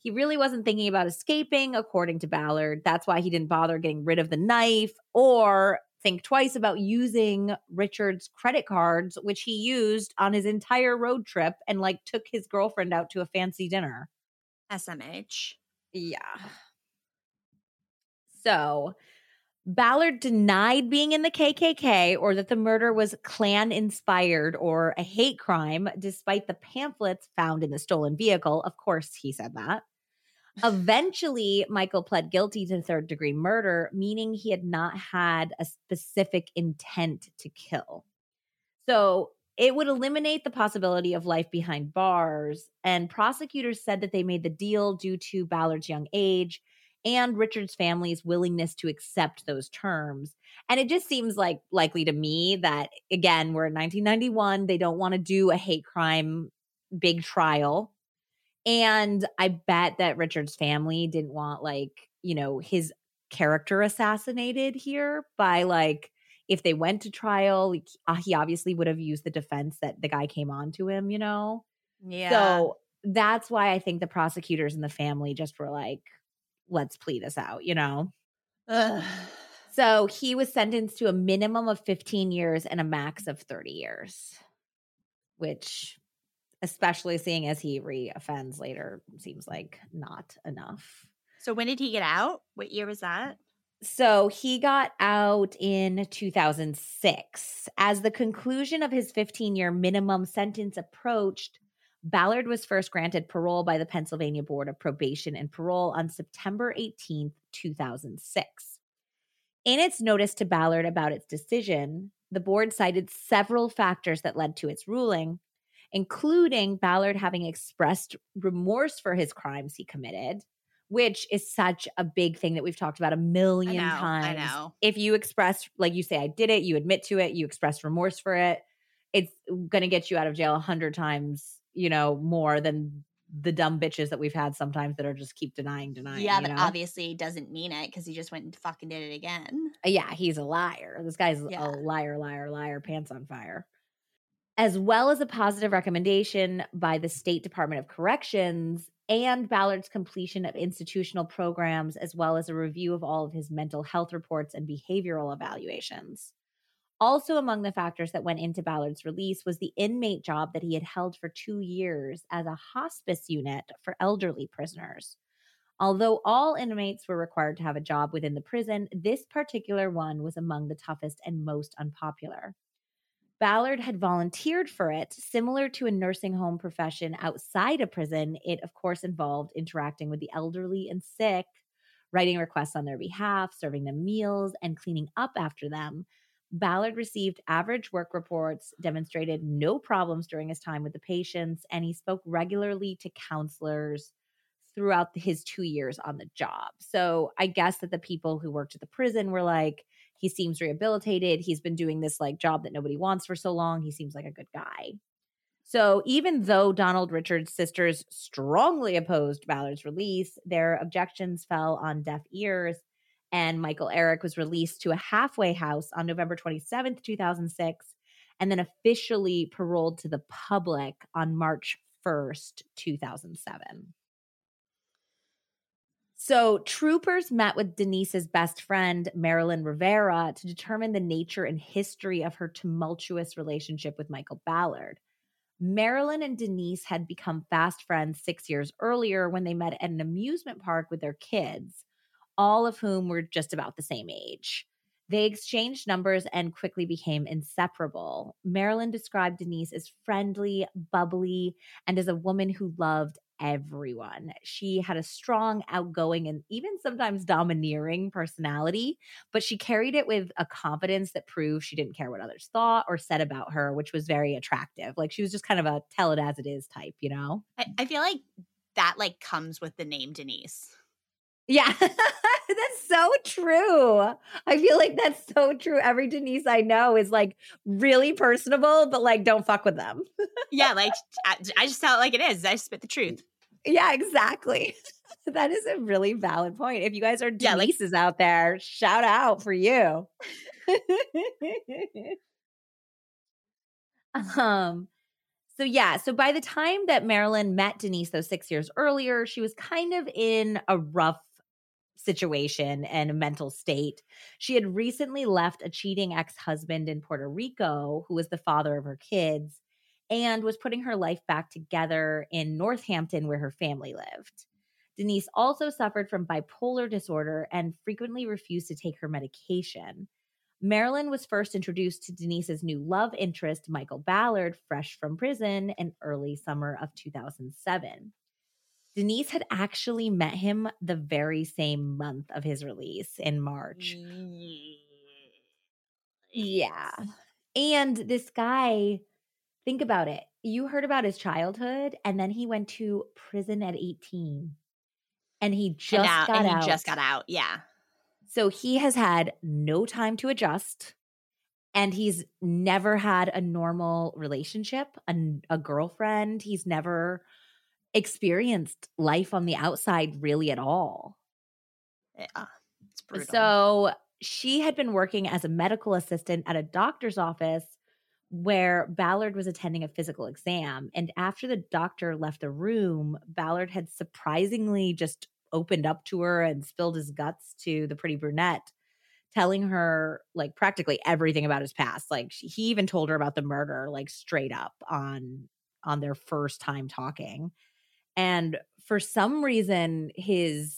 He really wasn't thinking about escaping, according to Ballard. That's why he didn't bother getting rid of the knife or think twice about using Richard's credit cards, which he used on his entire road trip and like took his girlfriend out to a fancy dinner. SMH. Yeah. So Ballard denied being in the KKK or that the murder was Klan inspired or a hate crime, despite the pamphlets found in the stolen vehicle. Of course, he said that. Eventually, Michael pled guilty to third degree murder, meaning he had not had a specific intent to kill. So it would eliminate the possibility of life behind bars. And prosecutors said that they made the deal due to Ballard's young age and Richard's family's willingness to accept those terms. And it just seems like likely to me that, again, we're in 1991. They don't want to do a hate crime big trial. And I bet that Richard's family didn't want, like, you know, his character assassinated here by, like, if they went to trial, uh, he obviously would have used the defense that the guy came on to him, you know? Yeah. So that's why I think the prosecutors and the family just were like, let's plea this out, you know? Ugh. So he was sentenced to a minimum of 15 years and a max of 30 years, which, especially seeing as he reoffends later, seems like not enough. So when did he get out? What year was that? So he got out in 2006. As the conclusion of his 15 year minimum sentence approached, Ballard was first granted parole by the Pennsylvania Board of Probation and Parole on September 18, 2006. In its notice to Ballard about its decision, the board cited several factors that led to its ruling, including Ballard having expressed remorse for his crimes he committed, which is such a big thing that we've talked about a million know. times I know. if you express like you say i did it you admit to it you express remorse for it it's going to get you out of jail a hundred times you know more than the dumb bitches that we've had sometimes that are just keep denying denying yeah, but know? obviously he doesn't mean it because he just went and fucking did it again. Uh, yeah he's a liar this guy's Yeah. a liar liar liar pants on fire as well as a positive recommendation by the state department of corrections and ballard's completion of institutional programs as well as a review of all of his mental health reports and behavioral evaluations Also, among the factors that went into Ballard's release was the inmate job that he had held for two years as a hospice unit for elderly prisoners. Although all inmates were required to have a job within the prison, this particular one was among the toughest and most unpopular. Ballard had volunteered for it, similar to a nursing home profession outside a prison. It, of course, involved interacting with the elderly and sick, writing requests on their behalf, serving them meals, and cleaning up after them. Ballard received average work reports, demonstrated no problems during his time with the patients, and he spoke regularly to counselors throughout his two years on the job. So I guess that the people who worked at the prison were like, he seems rehabilitated. He's been doing this like job that nobody wants for so long. He seems like a good guy. So even though Donald Richard's sisters strongly opposed Ballard's release, their objections fell on deaf ears and Michael Eric was released to a halfway house on November 27th, 2006, and then officially paroled to the public on March 1st, 2007. So, troopers met with Denise's best friend, Marilyn Rivera, to determine the nature and history of her tumultuous relationship with Michael Ballard. Marilyn and Denise had become fast friends six years earlier when they met at an amusement park with their kids all of whom were just about the same age. They exchanged numbers and quickly became inseparable. Marilyn described Denise as friendly, bubbly, and as a woman who loved everyone. She had a strong, outgoing, and even sometimes domineering personality, but she carried it with a confidence that proved she didn't care what others thought or said about her, which was very attractive. Like she was just kind of a tell it as it is type, you know? I, I feel like that like comes with the name Denise. Yeah, that's so true. I feel like that's so true. Every Denise I know is like really personable, but like don't fuck with them. yeah, like I, I just tell it like it is. I spit the truth. Yeah, exactly. that is a really valid point. If you guys are Denises yeah, like, out there, shout out for you. um so yeah, so by the time that Marilyn met Denise those 6 years earlier, she was kind of in a rough situation and mental state. She had recently left a cheating ex husband in Puerto Rico, who was the father of her kids, and was putting her life back together in Northampton, where her family lived. Denise also suffered from bipolar disorder and frequently refused to take her medication. Marilyn was first introduced to Denise's new love interest, Michael Ballard, fresh from prison in early summer of 2007. Denise had actually met him the very same month of his release in March. Mm. Yeah. And this guy, think about it. You heard about his childhood, and then he went to prison at 18. And he just and now, got and out. He just got out. Yeah. So he has had no time to adjust. And he's never had a normal relationship, a, a girlfriend. He's never experienced life on the outside really at all. Yeah. So she had been working as a medical assistant at a doctor's office where Ballard was attending a physical exam. And after the doctor left the room, Ballard had surprisingly just opened up to her and spilled his guts to the pretty brunette, telling her like practically everything about his past. Like he even told her about the murder, like straight up on on their first time talking. And for some reason, his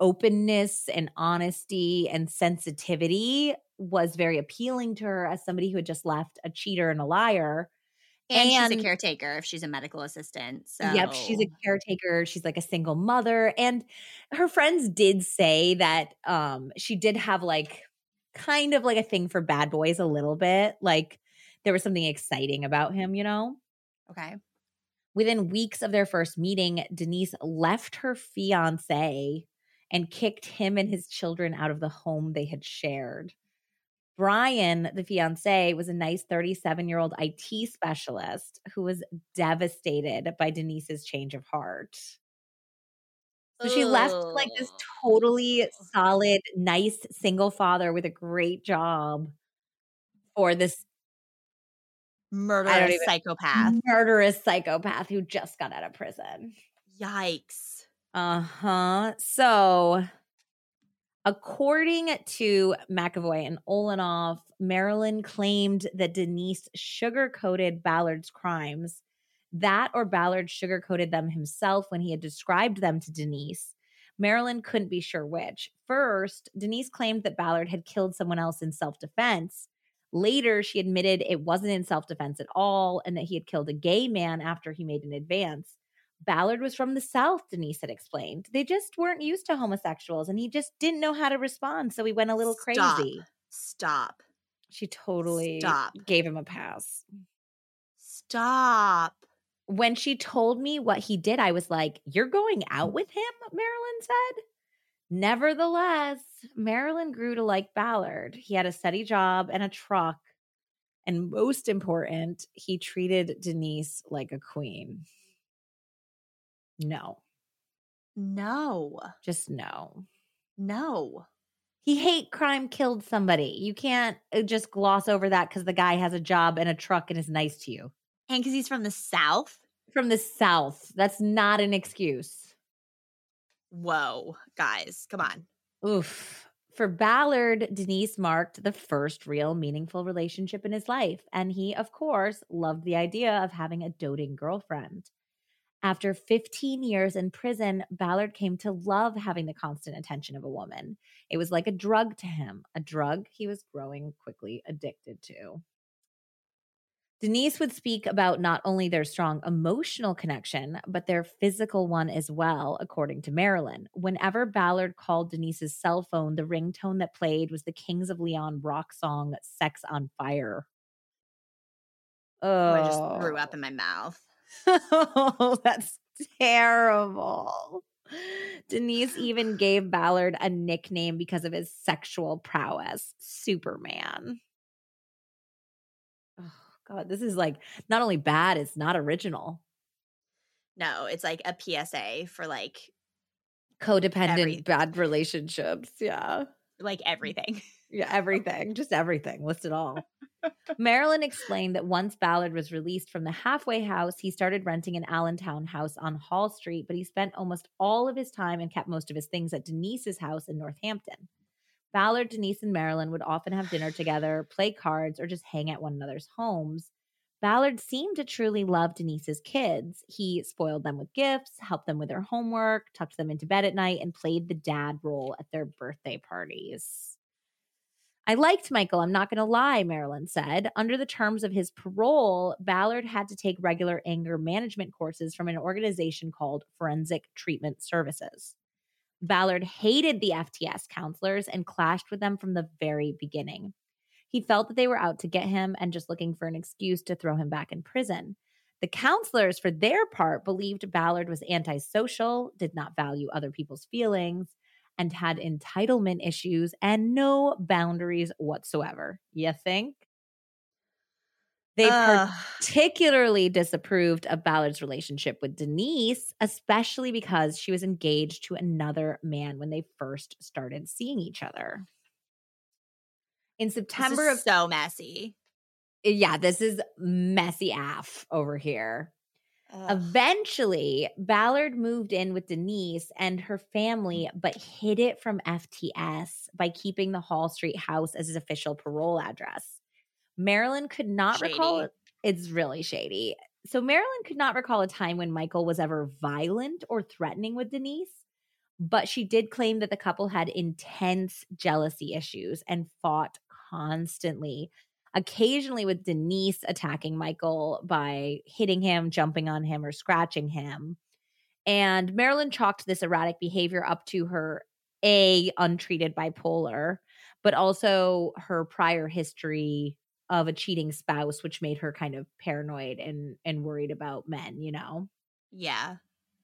openness and honesty and sensitivity was very appealing to her as somebody who had just left a cheater and a liar. And, and, she's a caretaker if she's a medical assistant. So. Yep, she's a caretaker. She's like a single mother. And her friends did say that um, she did have like kind of like a thing for bad boys a little bit. Like there was something exciting about him, you know? Okay. Within weeks of their first meeting, Denise left her fiance and kicked him and his children out of the home they had shared. Brian, the fiance, was a nice 37 year old IT specialist who was devastated by Denise's change of heart. So she left like this totally solid, nice single father with a great job for this murderous psychopath. Murderous psychopath who just got out of prison. Yikes. Uh huh. So, according to McEvoy and Olanoff, Marilyn claimed that Denise sugarcoated Ballard's crimes. That or Ballard sugarcoated them himself when he had described them to Denise. Marilyn couldn't be sure which. First, Denise claimed that Ballard had killed someone else in self defense. Later, she admitted it wasn't in self defense at all and that he had killed a gay man after he made an advance. Ballard was from the South, Denise had explained. They just weren't used to homosexuals and he just didn't know how to respond. So he went a little Stop. crazy. Stop. She totally Stop. gave him a pass. Stop. When she told me what he did, I was like, You're going out mm. with him? Marilyn said. Nevertheless, Marilyn grew to like Ballard. He had a steady job and a truck. And most important, he treated Denise like a queen. No, No. just no. No. He hate crime killed somebody. You can't uh, just gloss over that because the guy has a job and a truck and is nice to you. And because he's from the South? From the South, that's not an excuse. Whoa, guys, come on. Oof. For Ballard, Denise marked the first real meaningful relationship in his life. And he, of course, loved the idea of having a doting girlfriend. After 15 years in prison, Ballard came to love having the constant attention of a woman. It was like a drug to him, a drug he was growing quickly addicted to. Denise would speak about not only their strong emotional connection, but their physical one as well, according to Marilyn. Whenever Ballard called Denise's cell phone, the ringtone that played was the Kings of Leon rock song Sex on Fire. Oh, I just threw up in oh. my mouth. Oh, that's terrible. Denise even gave Ballard a nickname because of his sexual prowess, Superman. God, this is like not only bad, it's not original. No, it's like a PSA for like Codependent, bad relationships. Yeah. like everything. Yeah, everything, just everything. List it all. Marilyn explained that once Ballard was released from the halfway house, he started renting an Allentown house on Hall Street, but he spent almost all of his time and kept most of his things at Denise's house in Northampton. Ballard, Denise, and Marilyn would often have dinner together, play cards, or just hang at one another's homes. Ballard seemed to truly love Denise's kids. He spoiled them with gifts, helped them with their homework, tucked them into bed at night, and played the dad role at their birthday parties. I liked Michael, I'm not going to lie, Marilyn said. Under the terms of his parole, Ballard had to take regular anger management courses from an organization called Forensic Treatment Services. Ballard hated the FTS counselors and clashed with them from the very beginning. He felt that they were out to get him and just looking for an excuse to throw him back in prison. The counselors, for their part, believed Ballard was antisocial, did not value other people's feelings, and had entitlement issues and no boundaries whatsoever. You think? They Ugh. particularly disapproved of Ballard's relationship with Denise, especially because she was engaged to another man when they first started seeing each other. In This September is of so messy. yeah, this is messy af over here. Ugh. Eventually, Ballard moved in with Denise and her family, mm. but hid it from FTS by keeping the Hall Street house as his official parole address. Marilyn could not recall it's really shady. So Marilyn could not recall a time when Michael was ever violent or threatening with Denise, but she did claim that the couple had intense jealousy issues and fought constantly occasionally with Denise attacking Michael by hitting him, jumping on him, or scratching him. And Marilyn chalked this erratic behavior up to her A, untreated bipolar, but also her prior history of a cheating spouse, which made her kind of paranoid and and worried about men, you know. Yeah.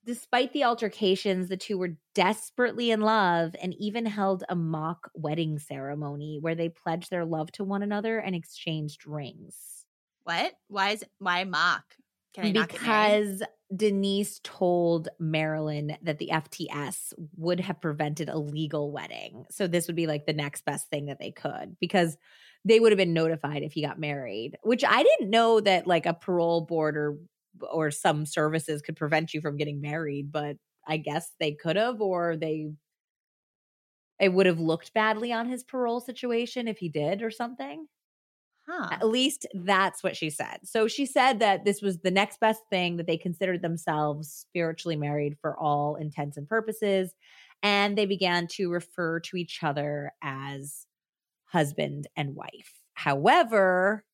Despite the altercations, the two were desperately in love and even held a mock wedding ceremony where they pledged their love to one another and exchanged rings. What? Why is why mock? Can I not get married? Because Denise told Marilyn that the FTS would have prevented a legal wedding. So this would be like the next best thing that they could because they would have been notified if he got married, which I didn't know that like a parole board or or some services could prevent you from getting married, but I guess they could have or they it would have looked badly on his parole situation if he did or something. Huh. At least that's what she said. So she said that this was the next best thing that they considered themselves spiritually married for all intents and purposes. and they began to refer to each other as husband and wife. However,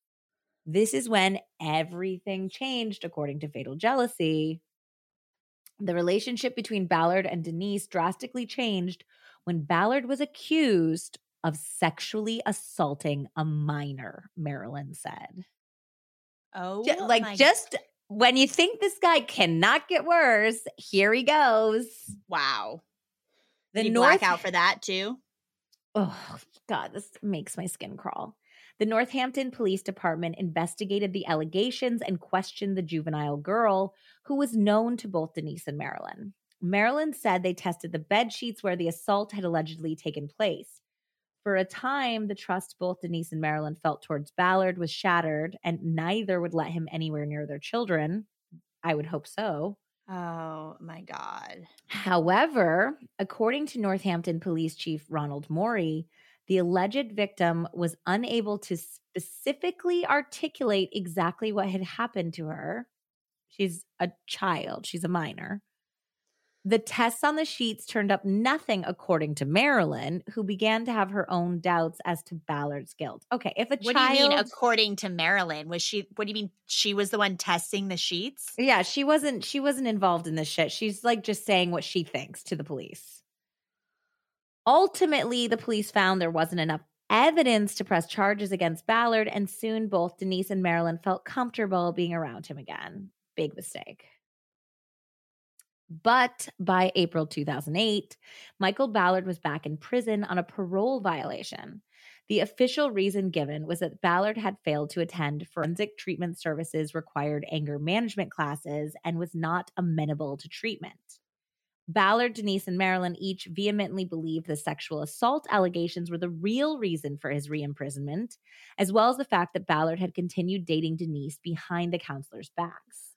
this is when everything changed, according to Fatal Jealousy. The relationship between Ballard and Denise drastically changed when Ballard was accused of sexually assaulting a minor, Marilyn said. Oh, like, my- just when you think this guy cannot get worse, here he goes. wow. The North black out for that too. Oh, God, this makes my skin crawl. The Northampton Police Department investigated the allegations and questioned the juvenile girl, who was known to both Denise and Marilyn. Marilyn said they tested the bed sheets where the assault had allegedly taken place. For a time, the trust both Denise and Marilyn felt towards Ballard was shattered, and neither would let him anywhere near their children. I would hope so. Oh my god. However, according to Northampton Police Chief Ronald Morey, the alleged victim was unable to specifically articulate exactly what had happened to her. She's a child, she's a minor. The tests on the sheets turned up nothing, according to Marilyn, who began to have her own doubts as to Ballard's guilt. Okay, if a What child. do you mean according to Marilyn? Was she what do you mean she was the one testing the sheets? Yeah, she wasn't she wasn't involved in this shit. She's like just saying what she thinks to the police. Ultimately, the police found there wasn't enough evidence to press charges against Ballard, and soon both Denise and Marilyn felt comfortable being around him again. Big mistake. But by April 2008, Michael Ballard was back in prison on a parole violation. The official reason given was that Ballard had failed to attend forensic treatment services required anger management classes and was not amenable to treatment. Ballard, Denise, and Marilyn each vehemently believed the sexual assault allegations were the real reason for his reimprisonment, as well as the fact that Ballard had continued dating Denise behind the counselors' backs.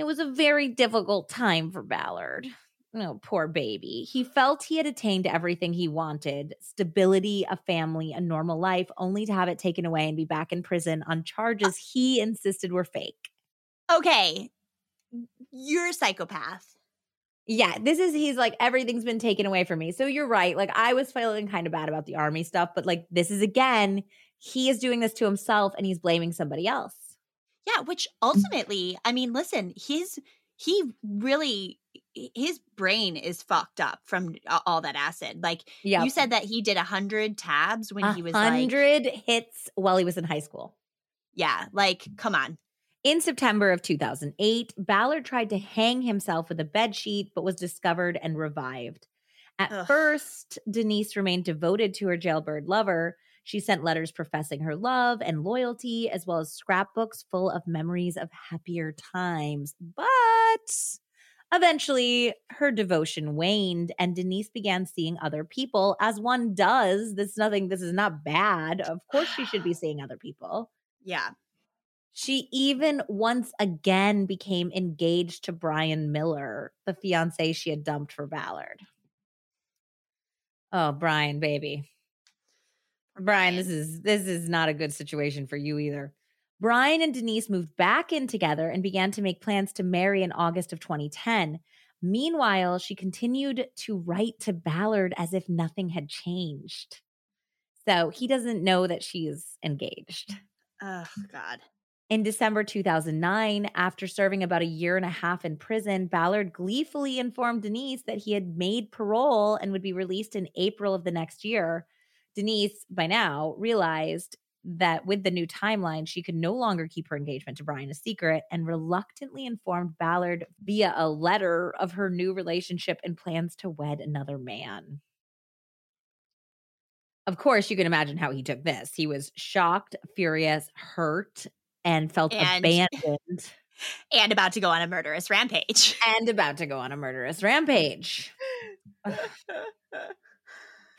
It was a very difficult time for Ballard. Oh, poor baby. He felt he had attained everything he wanted stability, a family, a normal life, only to have it taken away and be back in prison on charges he insisted were fake. Okay. You're a psychopath. Yeah, this is, he's like, everything's been taken away from me. So you're right. Like, I was feeling kind of bad about the army stuff, but like, this is again, he is doing this to himself and he's blaming somebody else. Yeah, which ultimately, I mean, listen, his he really his brain is fucked up from all that acid. Like Yeah. you said that he did a hundred tabs when he was like, hundred hits while he was in high school. yeah, like come on. In September of 2008, Ballard tried to hang himself with a bedsheet, but was discovered and revived. At Ugh. first, Denise remained devoted to her jailbird lover. She sent letters professing her love and loyalty, as well as scrapbooks full of memories of happier times. But eventually, her devotion waned, and Denise began seeing other people, as one does. This is nothing, this is not bad. Of course, she should be seeing other people. Yeah. She even once again became engaged to Brian Miller, the fiance she had dumped for Ballard. Oh, Brian, baby. Brian, this is this is not a good situation for you either. Brian and Denise moved back in together and began to make plans to marry in August of 2010. Meanwhile, she continued to write to Ballard as if nothing had changed. So he doesn't know that she's engaged. Oh God. In December 2009, after serving about a year and a half in prison, Ballard gleefully informed Denise that he had made parole and would be released in April of the next year. Denise, by now, realized that with the new timeline, she could no longer keep her engagement to Brian a secret and reluctantly informed Ballard via a letter of her new relationship and plans to wed another man. Of course, you can imagine how he took this. He was shocked, furious, hurt, and felt And- abandoned And about to go on a murderous rampage. and about to go on a murderous rampage.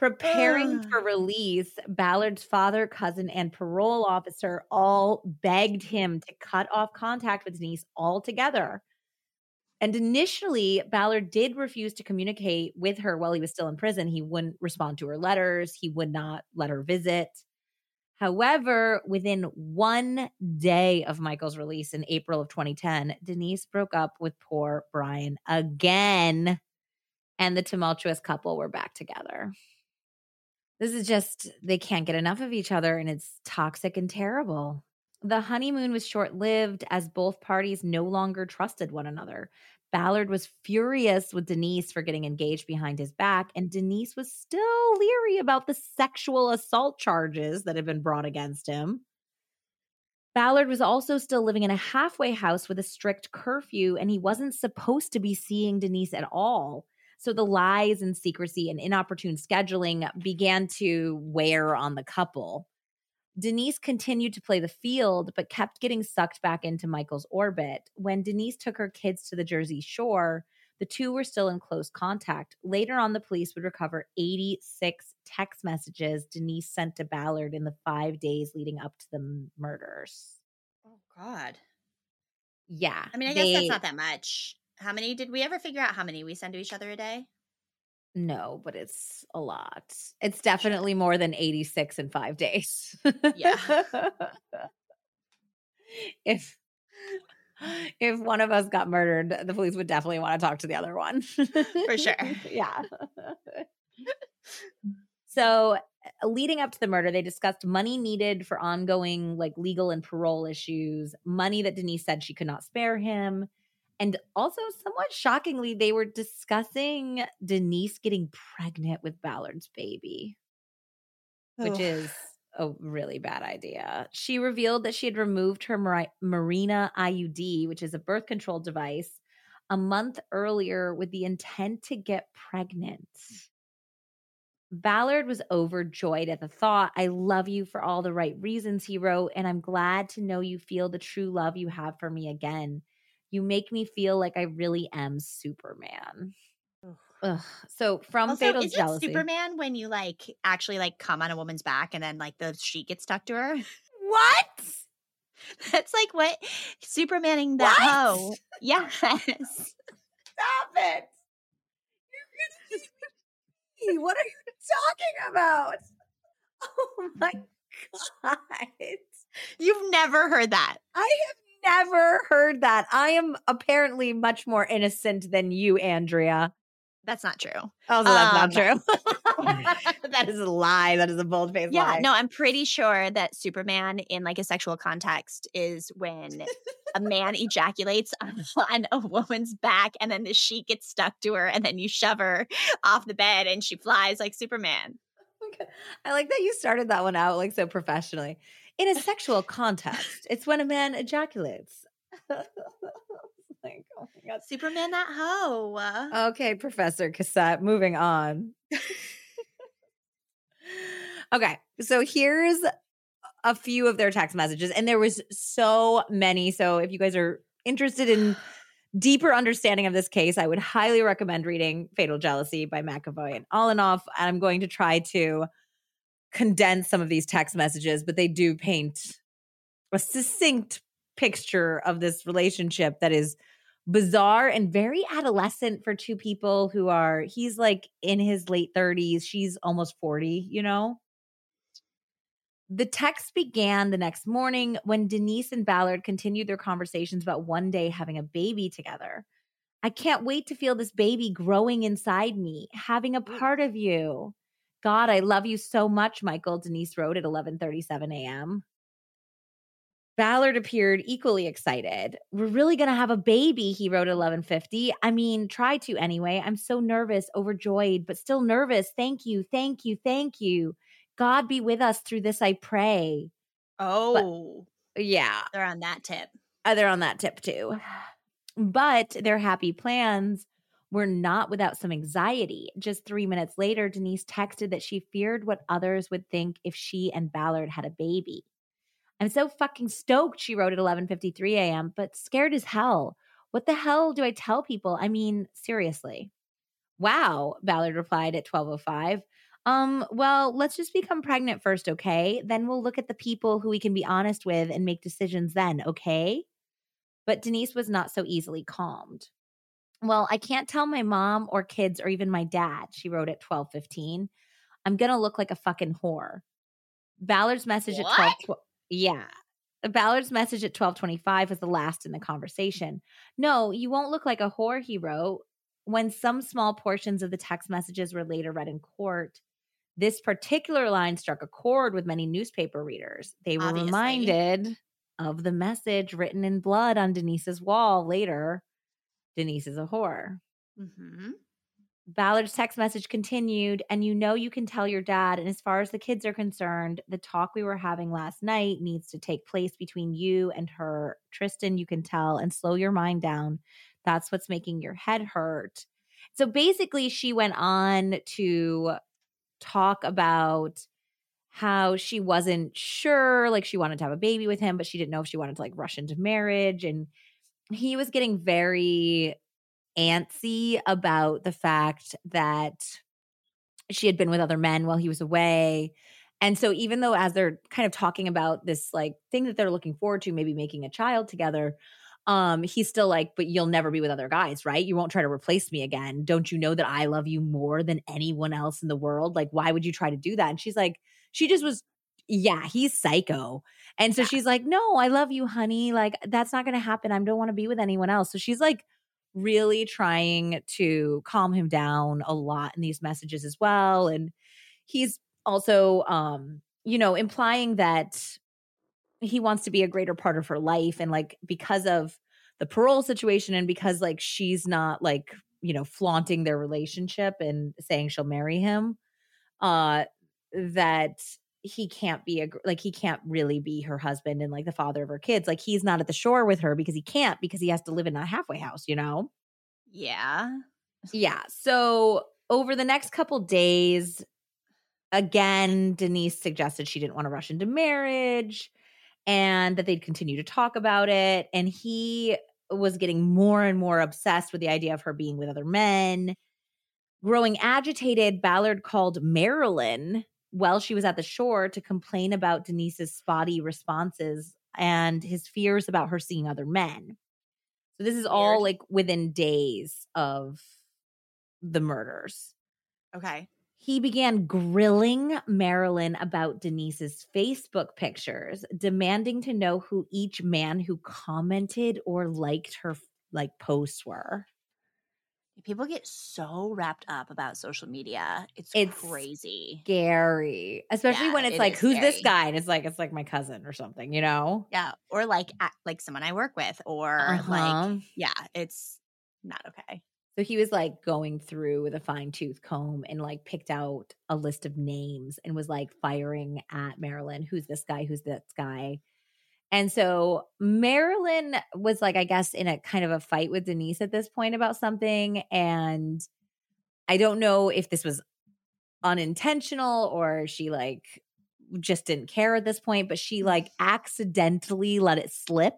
Preparing ah. for release, Ballard's father, cousin, and parole officer all begged him to cut off contact with Denise altogether. And initially, Ballard did refuse to communicate with her while he was still in prison. He wouldn't respond to her letters, he would not let her visit. However, within one day of Michael's release in April of 2010, Denise broke up with poor Brian again and the tumultuous couple were back together. This is just, they can't get enough of each other and it's toxic and terrible. The honeymoon was short lived as both parties no longer trusted one another. Ballard was furious with Denise for getting engaged behind his back, and Denise was still leery about the sexual assault charges that had been brought against him. Ballard was also still living in a halfway house with a strict curfew, and he wasn't supposed to be seeing Denise at all. So the lies and secrecy and inopportune scheduling began to wear on the couple. Denise continued to play the field, but kept getting sucked back into Michael's orbit. When Denise took her kids to the Jersey Shore, the two were still in close contact. Later on, the police would recover 86 text messages Denise sent to Ballard in the five days leading up to the murders. Oh, God. Yeah. I mean, I guess that's not that much. How many did we ever figure out how many we send to each other a day? No, but it's a lot. It's definitely more than 86 in five days. Yeah. if if one of us got murdered, the police would definitely want to talk to the other one. For sure. yeah. so, uh, leading up to the murder, they discussed money needed for ongoing like legal and parole issues, money that Denise said she could not spare him, and also, somewhat shockingly, they were discussing Denise getting pregnant with Ballard's baby, which is a really bad idea. She revealed that she had removed her Mari- Mirena IUD, which is a birth control device, a month earlier with the intent to get pregnant. Ballard was overjoyed at the thought. I love you for all the right reasons, he wrote, and I'm glad to know you feel the true love you have for me again. You make me feel like I really am Superman. Ugh. So from Also, Fatal is Jealousy. it Superman when you like actually like come on a woman's back and then like the sheet gets stuck to her? What? That's like what Supermaning that What? hoe. Yes. Stop it. You're what are you talking about? Oh my god. You've never heard that. I have never heard that. I am apparently much more innocent than you, Andrea. That's not true. Also, that's Um, not true. that is a lie. That is a bold faced Yeah, lie. no, I'm pretty sure that Superman in like a sexual context is when a man ejaculates on, on a woman's back and then the sheet gets stuck to her and then you shove her off the bed and she flies like Superman. Okay. I like that you started that one out like so professionally. In a sexual context, it's when a man ejaculates. like, oh my god. Superman that hoe. Uh. Okay, Professor Cassette, moving on. okay, so here's a few of their text messages, and there was so many. So if you guys are interested in deeper understanding of this case, I would highly recommend reading Fatal Jealousy by McEvoy and Olanoff. And I'm going to try to condense some of these text messages, but they do paint a succinct picture of this relationship that is bizarre and very adolescent for two people who are he's like in his late 30s she's almost 40 you know? The text began the next morning when denise and ballard continued their conversations about one day having a baby together. I can't wait to feel this baby growing inside me having a part of you god i love you so much michael denise wrote at 11:37 a.m Ballard appeared equally excited. We're really going to have a baby, he wrote at 1150. I mean, try to anyway. I'm so nervous, overjoyed, but still nervous. Thank you, thank you, thank you. God be with us through this, I pray. Oh, Yeah, they're on that tip. uh, they're on that tip too. But their happy plans were not without some anxiety. Just three minutes later, Denise texted that she feared what others would think if she and Ballard had a baby. I'm so fucking stoked, she wrote at 11:53 a.m., but scared as hell. What the hell do I tell people? I mean, seriously. Wow, Ballard replied at 12:05. Um, well, let's just become pregnant first, okay? Then we'll look at the people who we can be honest with and make decisions then, okay? But Denise was not so easily calmed. Well, I can't tell my mom or kids or even my dad, she wrote at 12:15. I'm going to look like a fucking whore. Ballard's message What? at 12 Yeah. Ballard's message at 1225 was the last in the conversation. No, you won't look like a whore, he wrote. when some small portions of the text messages were later read in court, this particular line struck a chord with many newspaper readers. They were Obviously. reminded of the message written in blood on Denise's wall later Denise is a whore. Mm-hmm. Ballard's text message continued, and you know you can tell your dad. And as far as the kids are concerned, the talk we were having last night needs to take place between you and her. Tristan, you can tell, and slow your mind down. That's what's making your head hurt. So basically, she went on to talk about how she wasn't sure, like she wanted to have a baby with him, but she didn't know if she wanted to like rush into marriage. And he was getting very antsy about the fact that she had been with other men while he was away. And so even though as they're kind of talking about this like thing that they're looking forward to, maybe making a child together, um, he's still like, but you'll never be with other guys, right? You won't try to replace me again. Don't you know that I love you more than anyone else in the world? Like, why would you try to do that? And she's like, she just was, yeah, he's psycho. And so Yeah. she's like, no, I love you, honey. Like, that's not going to happen. I don't want to be with anyone else. So she's like, really trying to calm him down a lot in these messages as well. And he's also, um, you know, implying that he wants to be a greater part of her life. And like, because of the parole situation and because like she's not like, you know, flaunting their relationship and saying she'll marry him, uh, that he can't be a like he can't really be her husband and like the father of her kids like he's not at the shore with her because he can't because he has to live in a halfway house you know Yeah. yeah so over the next couple days again denise suggested she didn't want to rush into marriage and that they'd continue to talk about it and he was getting more and more obsessed with the idea of her being with other men growing agitated ballard called marilyn while she was at the shore to complain about denise's spotty responses and his fears about her seeing other men so this is all Weird. like within days of the murders Okay. he began grilling Marilyn about Denise's Facebook pictures, demanding to know who each man who commented or liked her like posts were. People get so wrapped up about social media. It's, It's crazy. Scary, especially Yeah, when it's it like, who's this guy? And it's like, it's like my cousin or something, you know? Yeah. Or like at, like someone I work with or Uh-huh. like yeah, it's not okay. So he was like going through with a fine tooth comb and like picked out a list of names and was like firing at Marilyn. Who's this guy? Who's this guy? And so Marilyn was like, I guess, in a kind of a fight with Denise at this point about something. And I don't know if this was unintentional or she like just didn't care at this point, but she like accidentally let it slip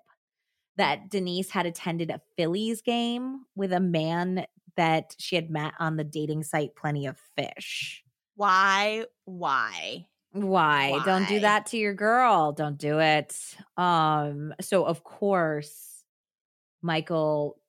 that Denise had attended a Phillies game with a man that she had met on the dating site Plenty of Fish. Why? Why? Why? Don't do that to your girl. Don't do it. Um so of course Michael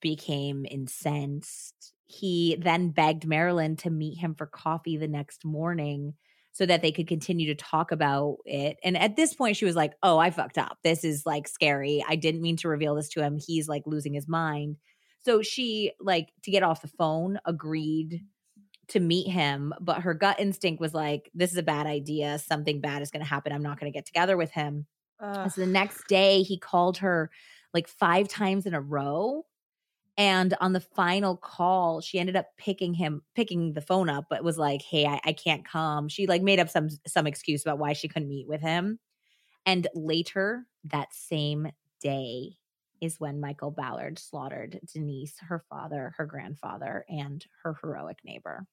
became incensed. He then begged Marilyn to meet him for coffee the next morning so that they could continue to talk about it. And at this point she was like, "Oh, I fucked up. This is like scary. I didn't mean to reveal this to him. He's like losing his mind." So she like to get off the phone agreed to meet him, but her gut instinct was like, this is a bad idea. Something bad is going to happen. I'm not going to get together with him. And so the next day, he called her like five times in a row. And on the final call, she ended up picking him, picking the phone up, but was like, "Hey, I, I can't come." She like made up some some excuse about why she couldn't meet with him. And later that same day is when Michael Ballard slaughtered Denise, her father, her grandfather, and her heroic neighbor.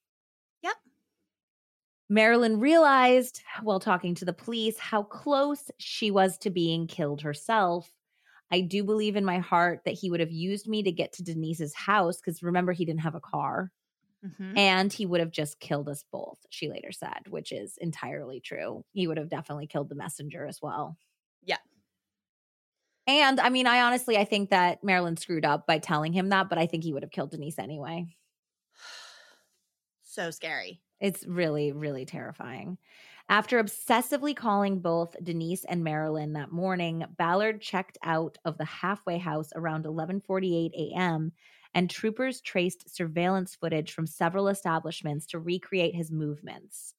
Marilyn realized while talking to the police how close she was to being killed herself. I do believe in my heart that he would have used me to get to Denise's house because remember, he didn't have a car Mhm. and he would have just killed us both, she later said, which is entirely true. He would have definitely killed the messenger as well. Yeah. And I mean, I honestly, I think that Marilyn screwed up by telling him that, but I think he would have killed Denise anyway. so scary. It's really, really terrifying. After obsessively calling both Denise and Marilyn that morning, Ballard checked out of the halfway house around 11:48 a.m. and troopers traced surveillance footage from several establishments to recreate his movements.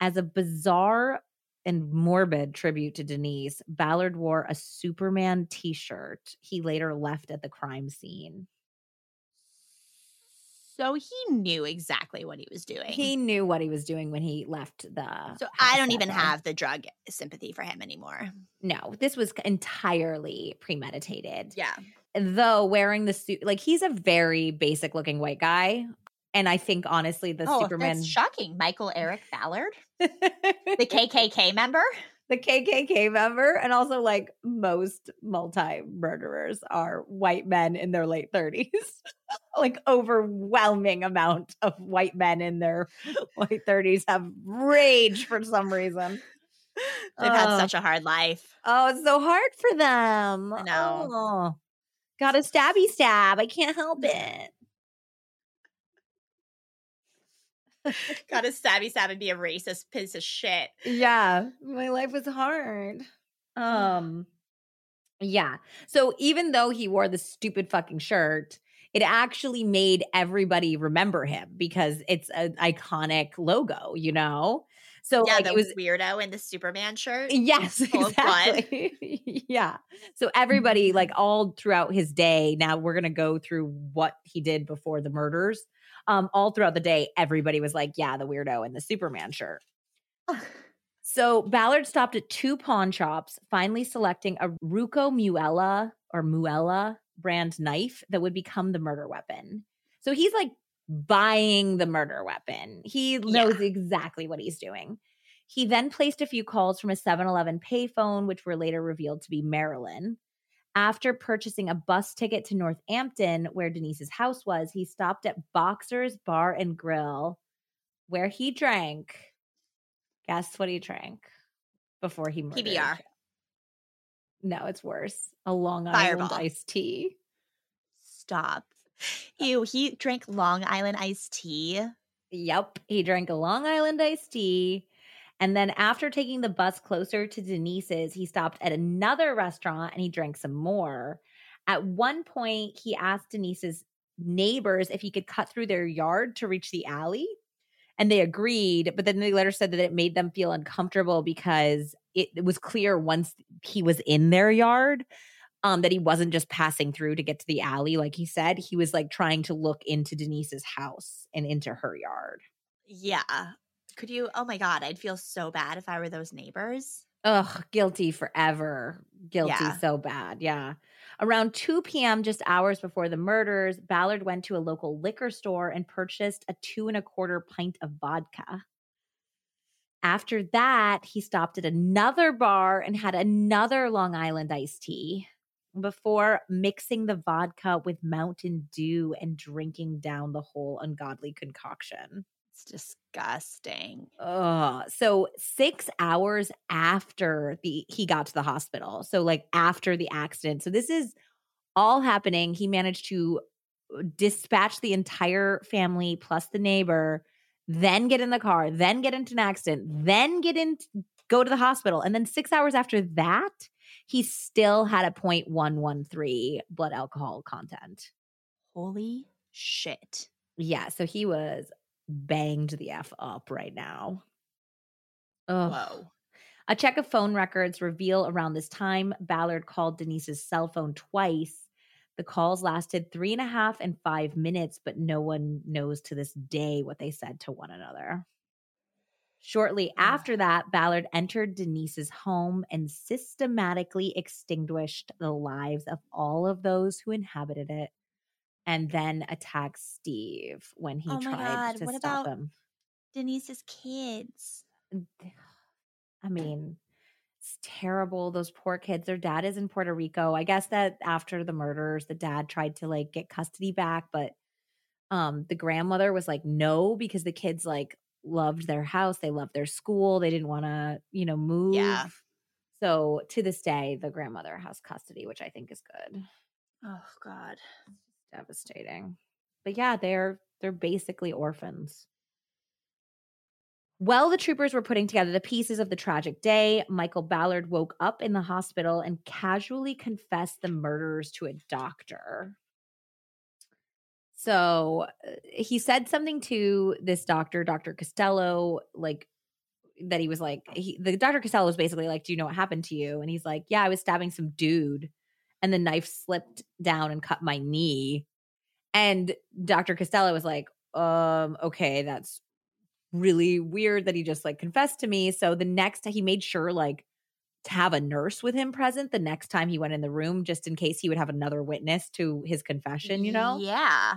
As a bizarre and morbid tribute to Denise, Ballard wore a Superman t-shirt he later left at the crime scene. So he knew exactly what he was doing. He knew what he was doing when he left the so I don't even day. have the drug sympathy for him anymore. No, this was entirely premeditated. Yeah. Though wearing the suit, like he's a very basic looking white guy. And I think honestly, the oh, Superman, that's shocking. Michael Eric Ballard, the KKK member. The KKK member, and also like most multi murderers are white men in their late 30s. like overwhelming amount of white men in their late 30s have rage for some reason. They've had Oh. such a hard life. Oh, it's so hard for them. I know. Oh. Got a stabby stab. I can't help mm. it. Got to stabby stab and be a racist piece of shit. Yeah, my life was hard. Um yeah. So even though he wore the stupid fucking shirt, it actually made everybody remember him because it's an iconic logo, you know? So yeah, like, the it was weirdo in the Superman shirt. Yes, full of blood. exactly. yeah. So everybody, like all throughout his day, now we're gonna go through what he did before the murders. Um, all throughout the day, everybody was like, "Yeah, the weirdo in the Superman shirt." So Ballard stopped at two pawn shops, finally selecting a Ruco Muela or Muela brand knife that would become the murder weapon. So he's like buying the murder weapon. He knows exactly what he's doing. He then placed a few calls from a 7 Eleven payphone, which were later revealed to be Marilyn. After purchasing a bus ticket to Northampton, where Denise's house was, he stopped at Boxer's Bar and Grill, where he drank. Guess what he drank before he murdered? PBR. No, it's worse. A Long Fireball. Island iced tea. Stop. Uh Ew, he drank Long Island iced tea. Yep. He drank a Long Island iced tea. And then after taking the bus closer to Denise's, he stopped at another restaurant and he drank some more. At one point, he asked Denise's neighbors if he could cut through their yard to reach the alley. And they agreed, but then they later said that it made them feel uncomfortable because it, it was clear once he was in their yard um, that he wasn't just passing through to get to the alley, like he said. He was like trying to look into Denise's house and into her yard. Yeah. Could you? Oh my God, I'd feel so bad if I were those neighbors. Ugh, guilty forever. Guilty Yeah. so bad. Yeah. Around 2 p.m., just hours before the murders, Ballard went to a local liquor store and purchased a two and a quarter pint of vodka. After that, he stopped at another bar and had another Long Island iced tea before mixing the vodka with Mountain Dew and drinking down the whole ungodly concoction. It's disgusting. Oh, so six hours after the he got to the hospital. So like after the accident. So this is all happening. He managed to uh, dispatch the entire family plus the neighbor, then get in the car, then get into an accident, then get in go to the hospital. And then six hours after that, he still had a 0.113 blood alcohol content. Holy shit. Yeah. So he was banged the F up right now. Ugh. Whoa. A check of phone records reveal around this time, Ballard called Denise's cell phone twice. The calls lasted three and a half and five minutes, but no one knows to this day what they said to one another. Shortly after that, Ballard entered Denise's home and systematically extinguished the lives of all of those who inhabited it and then attacked Steve when he Oh tried God, to what stop about- him. Denise's kids. I mean, it's terrible. Those poor kids. Their dad is in Puerto Rico. I guess that after the murders, the dad tried to like get custody back, but um the grandmother was like no because the kids like loved their house, they loved their school, they didn't want to, you know, move. Yeah. So to this day, the grandmother has custody, which I think is good. Oh God. Devastating. But yeah, they're they're basically orphans. While the troopers were putting together the pieces of the tragic day, Michael Ballard woke up in the hospital and casually confessed the murders to a doctor. So uh, he said something to this doctor, Dr. Costello, like that he was like, he, the Dr. Costello was basically like, Do you know what happened to you? And he's like, Yeah, I was stabbing some dude and the knife slipped down and cut my knee. And Dr. Costello was like, um, okay, that's really weird that he just like confessed to me. So the next he made sure like to have a nurse with him present the next time he went in the room, just in case he would have another witness to his confession, you know? Yeah.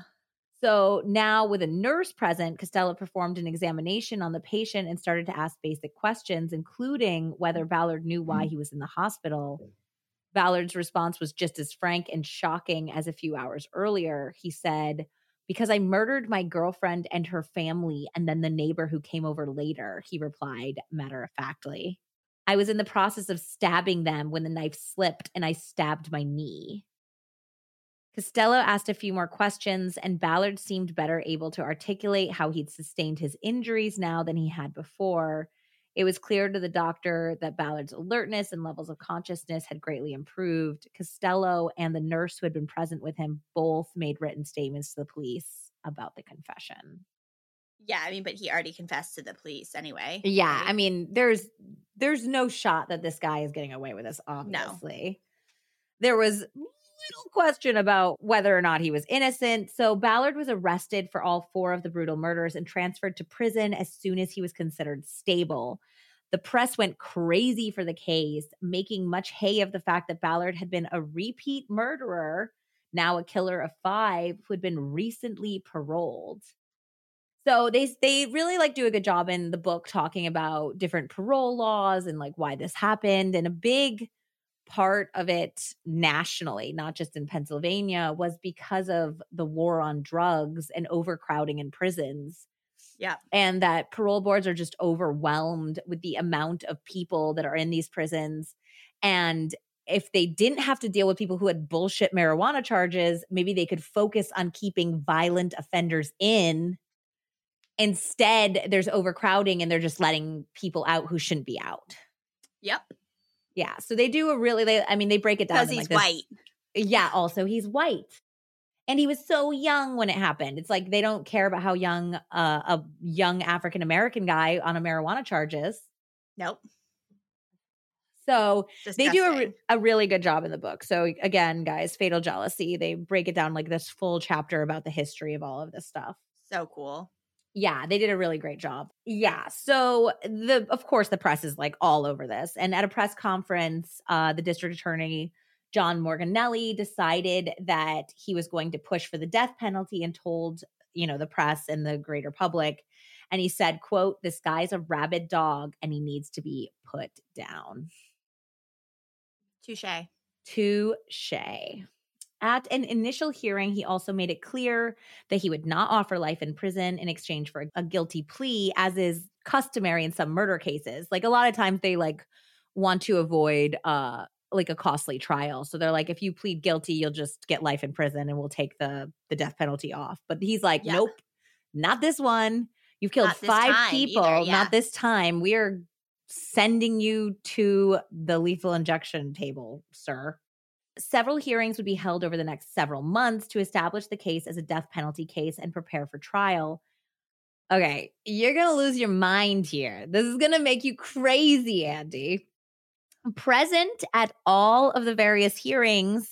So now, with a nurse present, Costello performed an examination on the patient and started to ask basic questions, including whether Ballard knew why he was in the hospital. Ballard's response was just as frank and shocking as a few hours earlier. He said, Because I murdered my girlfriend and her family, and then the neighbor who came over later, he replied matter of factly. I was in the process of stabbing them when the knife slipped and I stabbed my knee. Costello asked a few more questions, and Ballard seemed better able to articulate how he'd sustained his injuries now than he had before. It was clear to the doctor that Ballard's alertness and levels of consciousness had greatly improved. Costello and the nurse who had been present with him both made written statements to the police about the confession. Yeah, I mean, but he already confessed to the police anyway. Yeah, right? I mean, there's there's no shot that this guy is getting away with this, obviously. There was little question about whether or not he was innocent. So Ballard was arrested for all four of the brutal murders and transferred to prison as soon as he was considered stable. The press went crazy for the case, making much hay of the fact that Ballard had been a repeat murderer, now a killer of five, who had been recently paroled. So they they really like do a good job in the book talking about different parole laws and like why this happened and a big part of it nationally, not just in Pennsylvania, was because of the war on drugs and overcrowding in prisons. Yeah. And that parole boards are just overwhelmed with the amount of people that are in these prisons. And if they didn't have to deal with people who had bullshit marijuana charges, maybe they could focus on keeping violent offenders in. Instead, there's overcrowding and they're just letting people out who shouldn't be out. Yep. Yeah. So they do a really, they, I mean, they break it down. Because he's like, white. Yeah. Also, he's white. And he was so young when it happened. It's like they don't care about how young uh, a young African American guy on a marijuana charges. Nope. So they do a, a really good job in the book. So again, guys, Fatal Jealousy, they break it down like this full chapter about the history of all of this stuff. so cool. Yeah, they did a really great job. Yeah. So the of course the press is like all over this. And at a press conference, uh the district attorney John Morganelli decided that he was going to push for the death penalty and told, you know, the press and the greater public and he said, quote, this guy's a rabid dog and he needs to be put down. Touche. Touche. At an initial hearing, he also made it clear that he would not offer life in prison in exchange for a, guilty plea, as is customary in some murder cases. Like a lot of times they like want to avoid uh like a costly trial. So they're like, if you plead guilty, you'll just get life in prison and we'll take the the death penalty off. But he's like, Yeah. nope, not this one. You've killed five people. either, yeah. Not this time. We are sending you to the lethal injection table, sir. Several hearings would be held over the next several months to establish the case as a death penalty case and prepare for trial. Okay, you're going to lose your mind here. This is going to make you crazy, Andy. Present at all of the various hearings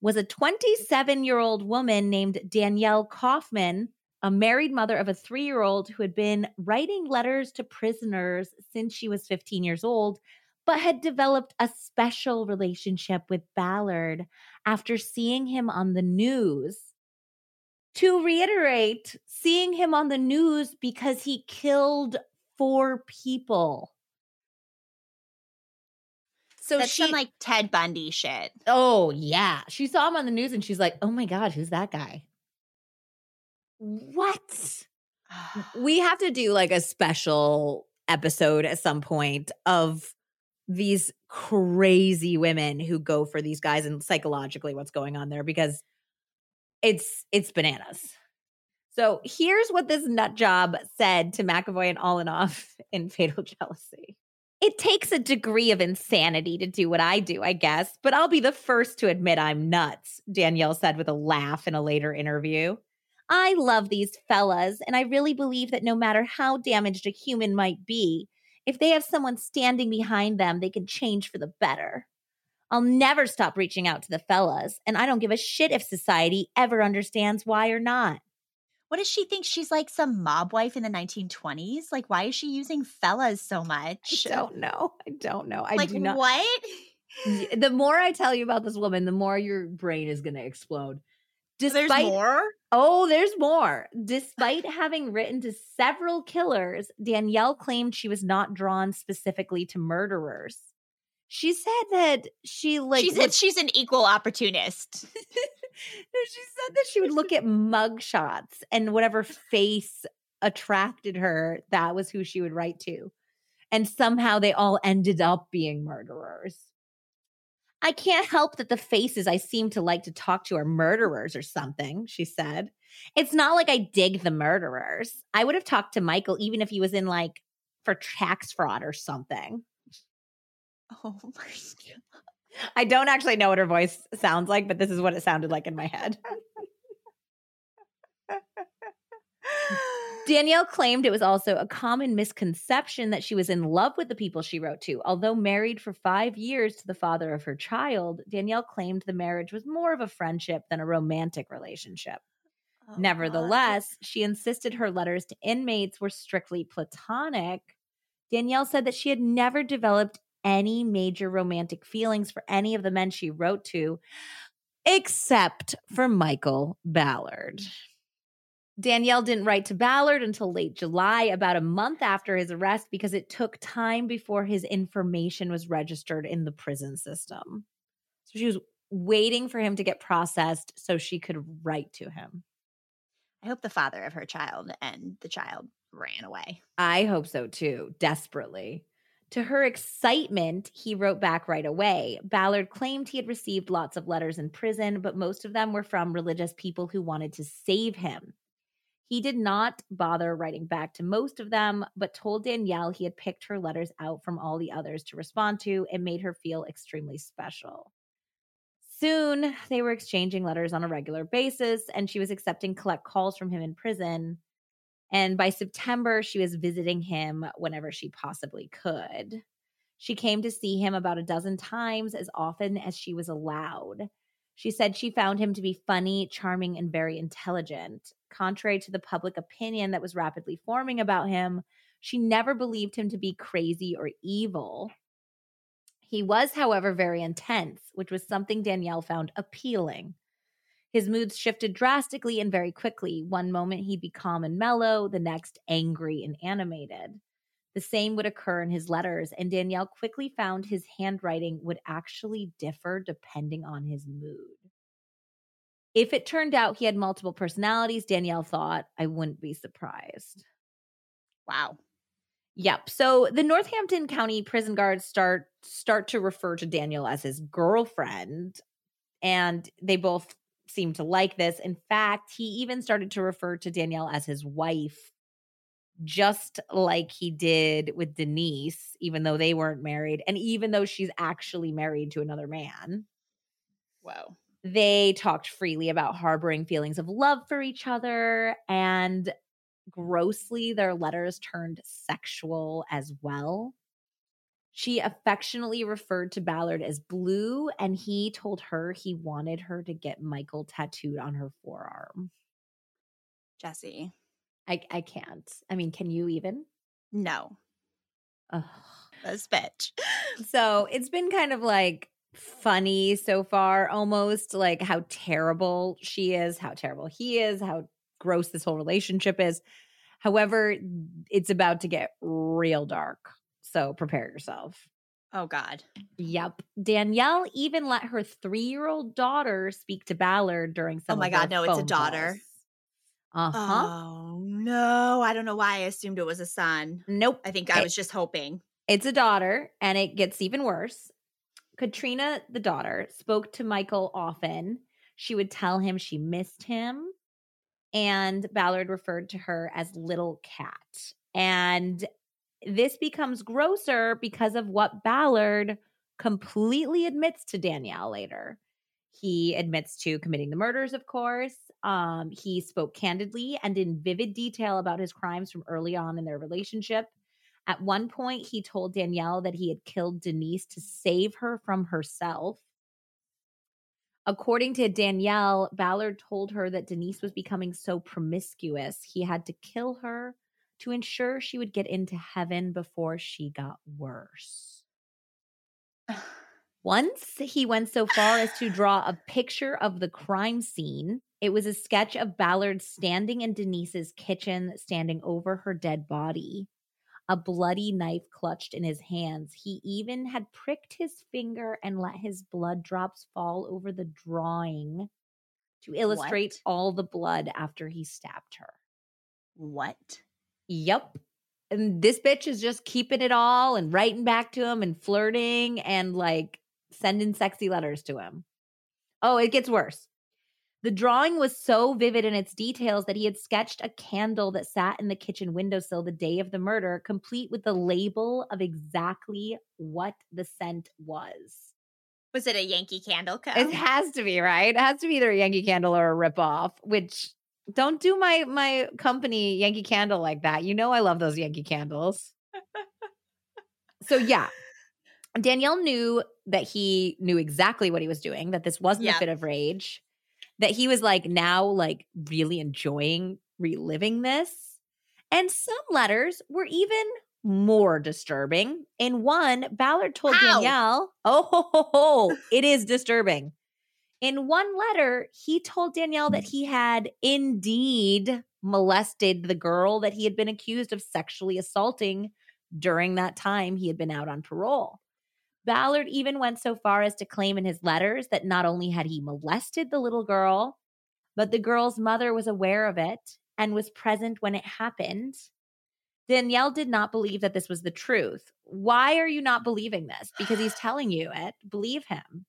was a 27 year old woman named Danielle Kaufman, a married mother of a three year old who had been writing letters to prisoners since she was 15 years old, but had developed a special relationship with Ballard after seeing him on the news. To reiterate, seeing him on the news because he killed four people. So That's she, some like Ted Bundy shit. oh yeah, she saw him on the news and she's like, "Oh my god, who's that guy?" What? we have to do like a special episode at some point of these crazy women who go for these guys and psychologically what's going on there because it's it's bananas. So here's what this nut job said to McEvoy and Olanoff in Fatal Jealousy. It takes a degree of insanity to do what I do, I guess, but I'll be the first to admit I'm nuts, Danielle said with a laugh in a later interview. I love these fellas, and I really believe that no matter how damaged a human might be, if they have someone standing behind them, they can change for the better. I'll never stop reaching out to the fellas, and I don't give a shit if society ever understands why or not. What does she think? She's like some mob wife in the 1920s? Like, why is she using fellas so much? I don't know. I don't know. I like, do not. what? The more I tell you about this woman, the more your brain is going to explode. There's more? Oh, there's more. Despite having written to several killers, Danielle claimed she was not drawn specifically to murderers. She said that she like she said she's an equal opportunist. she said that she would look at mugshots and whatever face attracted her, that was who she would write to. And somehow they all ended up being murderers. I can't help that the faces I seem to like to talk to are murderers or something, she said. It's not like I dig the murderers. I would have talked to Michael even if he was in like for tax fraud or something. Oh my god. I don't actually know what her voice sounds like, but this is what it sounded like in my head. Danielle claimed it was also a common misconception that she was in love with the people she wrote to. Although married for five years to the father of her child, Danielle claimed the marriage was more of a friendship than a romantic relationship. Oh, Nevertheless, God. she insisted her letters to inmates were strictly platonic. Danielle said that she had never developed any major romantic feelings for any of the men she wrote to, except for Michael Ballard. Danielle didn't write to Ballard until late July, about a month after his arrest, because it took time before his information was registered in the prison system. So she was waiting for him to get processed so she could write to him. I hope the father of her child and the child ran away. I hope so too, desperately. To her excitement, he wrote back right away. Ballard claimed he had received lots of letters in prison, but most of them were from religious people who wanted to save him. He did not bother writing back to most of them, but told Danielle he had picked her letters out from all the others to respond to and made her feel extremely special. Soon, they were exchanging letters on a regular basis, and she was accepting collect calls from him in prison. And by September, she was visiting him whenever she possibly could. She came to see him about a dozen times as often as she was allowed. She said she found him to be funny, charming, and very intelligent. Contrary to the public opinion that was rapidly forming about him, she never believed him to be crazy or evil. He was, however, very intense, which was something Danielle found appealing. His moods shifted drastically and very quickly. One moment he'd be calm and mellow, the next angry and animated. The same would occur in his letters, and Danielle quickly found his handwriting would actually differ depending on his mood. If it turned out he had multiple personalities, Danielle thought, I wouldn't be surprised. Wow. Yep. So the Northampton County prison guards start start to refer to Danielle as his girlfriend and they both seem to like this. In fact, he even started to refer to Danielle as his wife just like he did with Denise, even though they weren't married, and even though she's actually married to another man. Wow. They talked freely about harboring feelings of love for each other, and grossly, their letters turned sexual as well. She affectionately referred to Ballard as Blue, and he told her he wanted her to get Michael tattooed on her forearm. Jesse. I I can't. I mean, can you even? No. Ugh. This bitch. So it's been kind of like funny so far, almost like how terrible she is, how terrible he is, how gross this whole relationship is. However, it's about to get real dark. So prepare yourself. Oh, God. Yep. Danielle even let her three year old daughter speak to Ballard during oh some. Oh, my God. No, it's a daughter. Calls. Uh huh. Oh no, I don't know why I assumed it was a son. Nope. I think I was just hoping. It's a daughter, and it gets even worse. Katrina, the daughter, spoke to Michael often. She would tell him she missed him. and Ballard referred to her as Little Cat. And this becomes grosser because of what Ballard completely admits to Danielle later. He admits to committing the murders, of course. Um, he spoke candidly and in vivid detail about his crimes from early on in their relationship. At one point, he told Danielle that he had killed Denise to save her from herself. According to Danielle, Ballard told her that Denise was becoming so promiscuous, he had to kill her to ensure she would get into heaven before she got worse. Once he went so far as to draw a picture of the crime scene. It was a sketch of Ballard standing in Denise's kitchen, standing over her dead body, a bloody knife clutched in his hands. He even had pricked his finger and let his blood drops fall over the drawing to illustrate What? all the blood after he stabbed her. What? Yep. And this bitch is just keeping it all and writing back to him and flirting and like sending sexy letters to him. Oh, it gets worse. The drawing was so vivid in its details that he had sketched a candle that sat in the kitchen windowsill the day of the murder, complete with the label of exactly what the scent was. Was it a Yankee Candle Co? It has to be, right? It has to be either a Yankee Candle or a ripoff, which don't do my my company Yankee Candle like that. You know I love those Yankee candles. so yeah. Danielle knew that he knew exactly what he was doing, that this wasn't Yep. a fit of rage, that he was like now like really enjoying reliving this. And some letters were even more disturbing. In one, Ballard told How? Danielle, oh, ho, ho, ho, it is disturbing. In one letter, he told Danielle that he had indeed molested the girl that he had been accused of sexually assaulting during that time he had been out on parole. Ballard even went so far as to claim in his letters that not only had he molested the little girl, but the girl's mother was aware of it and was present when it happened. Danielle did not believe that this was the truth. Why are you not believing this? Because he's telling you it. Believe him.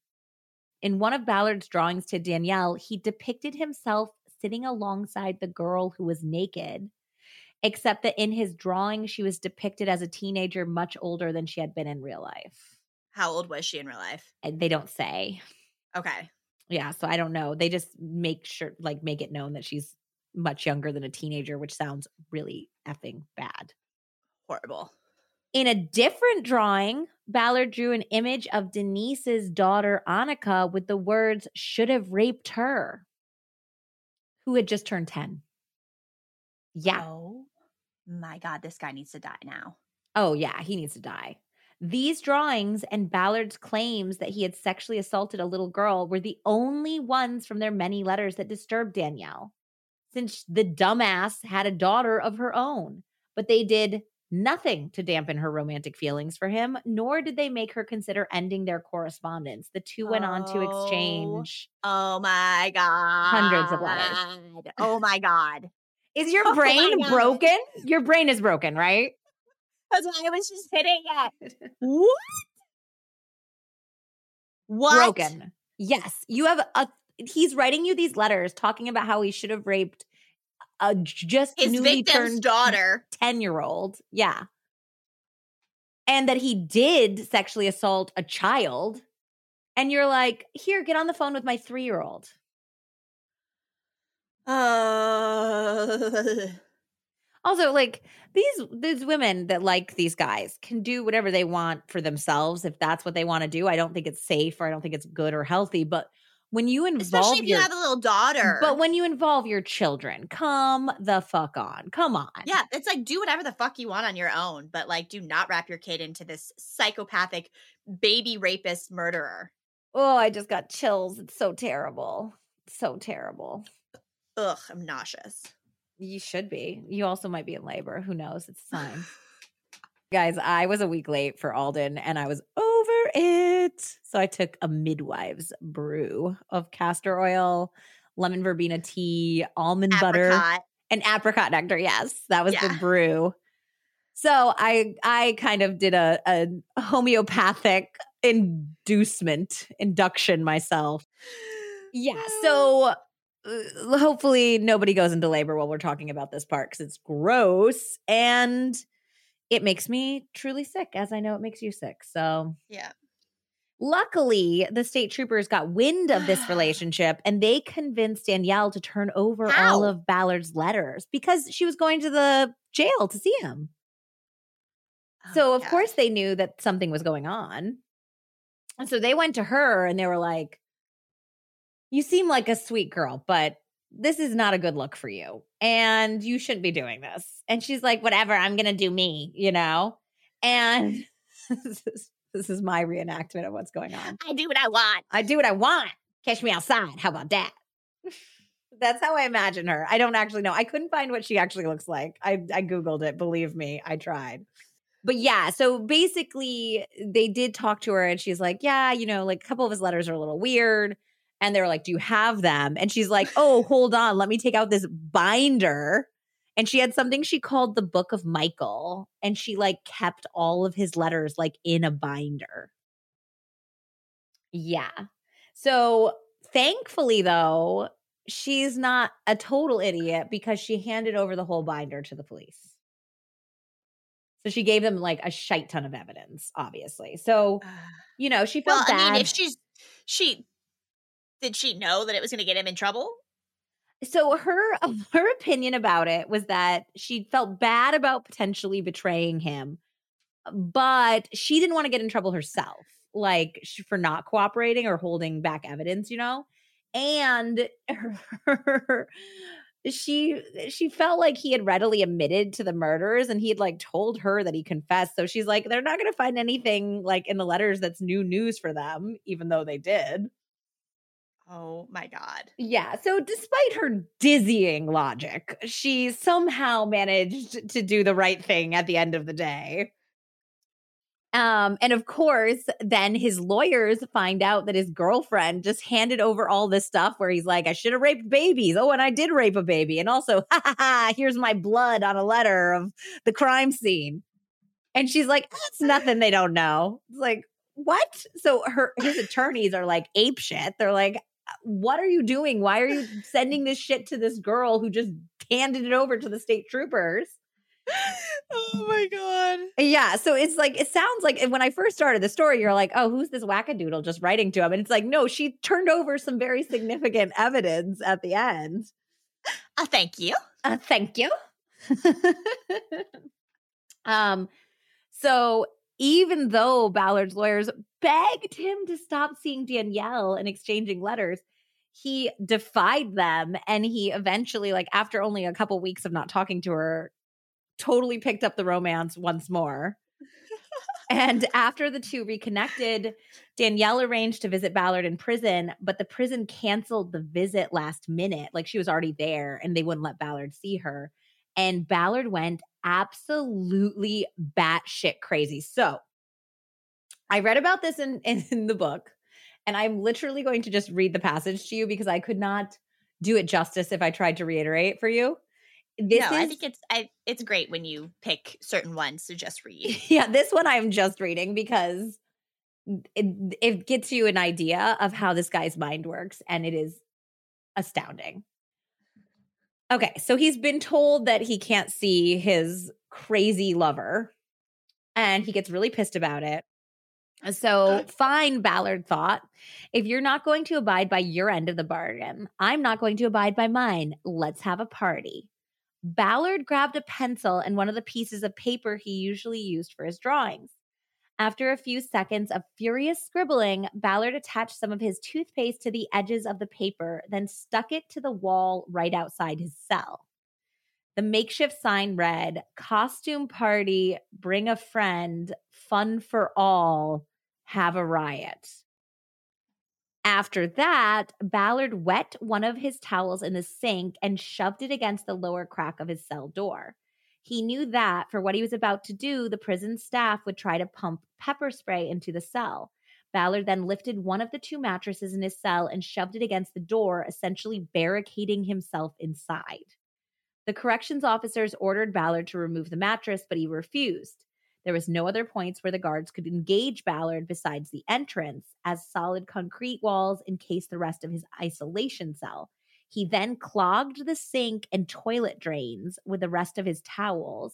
In one of Ballard's drawings to Danielle, he depicted himself sitting alongside the girl who was naked, except that in his drawing, she was depicted as a teenager much older than she had been in real life. How old was she in real life? And they don't say. Okay. Yeah, so I don't know. They just make sure, like, make it known that she's much younger than a teenager, which sounds really effing bad. Horrible. In a different drawing, Ballard drew an image of Denise's daughter, Annika, with the words, should have raped her, who had just turned 10. Yeah. Oh my God, this guy needs to die now. Oh, yeah, he needs to die. These drawings and Ballard's claims that he had sexually assaulted a little girl were the only ones from their many letters that disturbed Danielle, since the dumbass had a daughter of her own. But they did nothing to dampen her romantic feelings for him, nor did they make her consider ending their correspondence. The two went on to Oh. exchange. Oh my God. Hundreds of letters. Oh my God. Is your Oh brain broken? Your brain is broken, right? That's why I was just hitting it. What? What? broken. Yes, you have a. He's writing you these letters talking about how he should have raped a just His newly victim's turned daughter. ten year old. Yeah, and that he did sexually assault a child. And you're like, here, get on the phone with my three year old. Uh, Also, like these these women that like these guys can do whatever they want for themselves if that's what they want to do. I don't think it's safe or I don't think it's good or healthy. But when you involve especially if you have a little daughter. But when you involve your children, come the fuck on. Come on. yeah, it's like do whatever the fuck you want on your own, but like do not wrap your kid into this psychopathic baby rapist murderer. Oh, I just got chills. It's so terrible. So terrible. Ugh, I'm nauseous. You should be. You also might be in labor. Who knows? It's a sign. Guys, I was a week late for Alden and I was over it. So I took a midwife's brew of castor oil, lemon verbena tea, almond butter, Apricot. and apricot nectar. Yes, that was the brew. So I I kind of did a, a homeopathic inducement induction myself. Yeah. So Uh, hopefully nobody goes into labor while we're talking about this part because it's gross and it makes me truly sick, as I know it makes you sick. So, Yeah. luckily, the state troopers got wind of this relationship and they convinced Danielle to turn over all of Ballard's letters because she was going to the jail to see him. Oh, so, Oh, of God. course, they knew that something was going on. And so they went to her and they were like, You seem like a sweet girl, but this is not a good look for you. And you shouldn't be doing this. And she's like, Whatever, I'm going to do me, you know? And this is, this is my reenactment of what's going on. I do what I want. I do what I want. Catch me outside. How about that? That's how I imagine her. I don't actually know. I couldn't find what she actually looks like. I, I Googled it. Believe me, I tried. But yeah, so basically, they did talk to her, and she's like, Yeah, you know, like a couple of his letters are a little weird. And they were like, Do you have them? And she's like, Oh, hold on. Let me take out this binder. And she had something she called the Book of Michael. And she like kept all of his letters like in a binder. Yeah. So thankfully, though, she's not a total idiot because she handed over the whole binder to the police. So she gave them like a shite ton of evidence, obviously. So, ah. you know, she Well, felt bad. Mean, if she's she did she know that it was going to get him in trouble? so her her opinion about it was that she felt bad about potentially betraying him but she didn't want to get in trouble herself like for not cooperating or holding back evidence you know? And her, she she felt like he had readily admitted to the murders and he had like told her that he confessed. So she's like they're not going to find anything like in the letters that's new news for them even though they did Oh my god. yeah. So despite her dizzying logic, she somehow managed to do the right thing at the end of the day. Um, and of course, then his lawyers find out that his girlfriend just handed over all this stuff where he's like, I should have raped babies. Oh, and I did rape a baby. And also, ha ha ha, here's my blood on a letter of the crime scene. And she's like, that's nothing they don't know. It's like, what? So her his attorneys are like ape shit. They're like, what are you doing? Why are you sending this shit to this girl who just handed it over to the state troopers? Oh my god. Yeah. So it's like, it sounds like when I first started the story, you're like, oh, who's this wackadoodle just writing to him? And it's like, no, she turned over some very significant evidence at the end. Uh, thank you. Uh, thank you. um, so even though Ballard's lawyers begged him to stop seeing Danielle and exchanging letters, he defied them and he eventually, like after only a couple weeks of not talking to her, totally picked up the romance once more. and after the two reconnected, Danielle arranged to visit Ballard in prison, but the prison canceled the visit last minute. Like she was already there and they wouldn't let Ballard see her. And Ballard went absolutely batshit crazy. So I read about this in, in the book, and I'm literally going to just read the passage to you because I could not do it justice if I tried to reiterate for you. This no, I think it's I, it's great when you pick certain ones to just read. yeah, this one I'm just reading because it, it gets you an idea of how this guy's mind works, and it is astounding. Okay, so he's been told that he can't see his crazy lover, and he gets really pissed about it. So, fine, Ballard thought. If you're not going to abide by your end of the bargain, I'm not going to abide by mine. Let's have a party. Ballard grabbed a pencil and one of the pieces of paper he usually used for his drawings. After a few seconds of furious scribbling, Ballard attached some of his toothpaste to the edges of the paper, then stuck it to the wall right outside his cell. The makeshift sign read Costume party, bring a friend, fun for all, have a riot. After that, Ballard wet one of his towels in the sink and shoved it against the lower crack of his cell door. He knew that for what he was about to do, the prison staff would try to pump pepper spray into the cell. Ballard then lifted one of the two mattresses in his cell and shoved it against the door, essentially barricading himself inside. The corrections officers ordered Ballard to remove the mattress, but he refused. There was no other points where the guards could engage Ballard besides the entrance, as solid concrete walls encased the rest of his isolation cell. He then clogged the sink and toilet drains with the rest of his towels,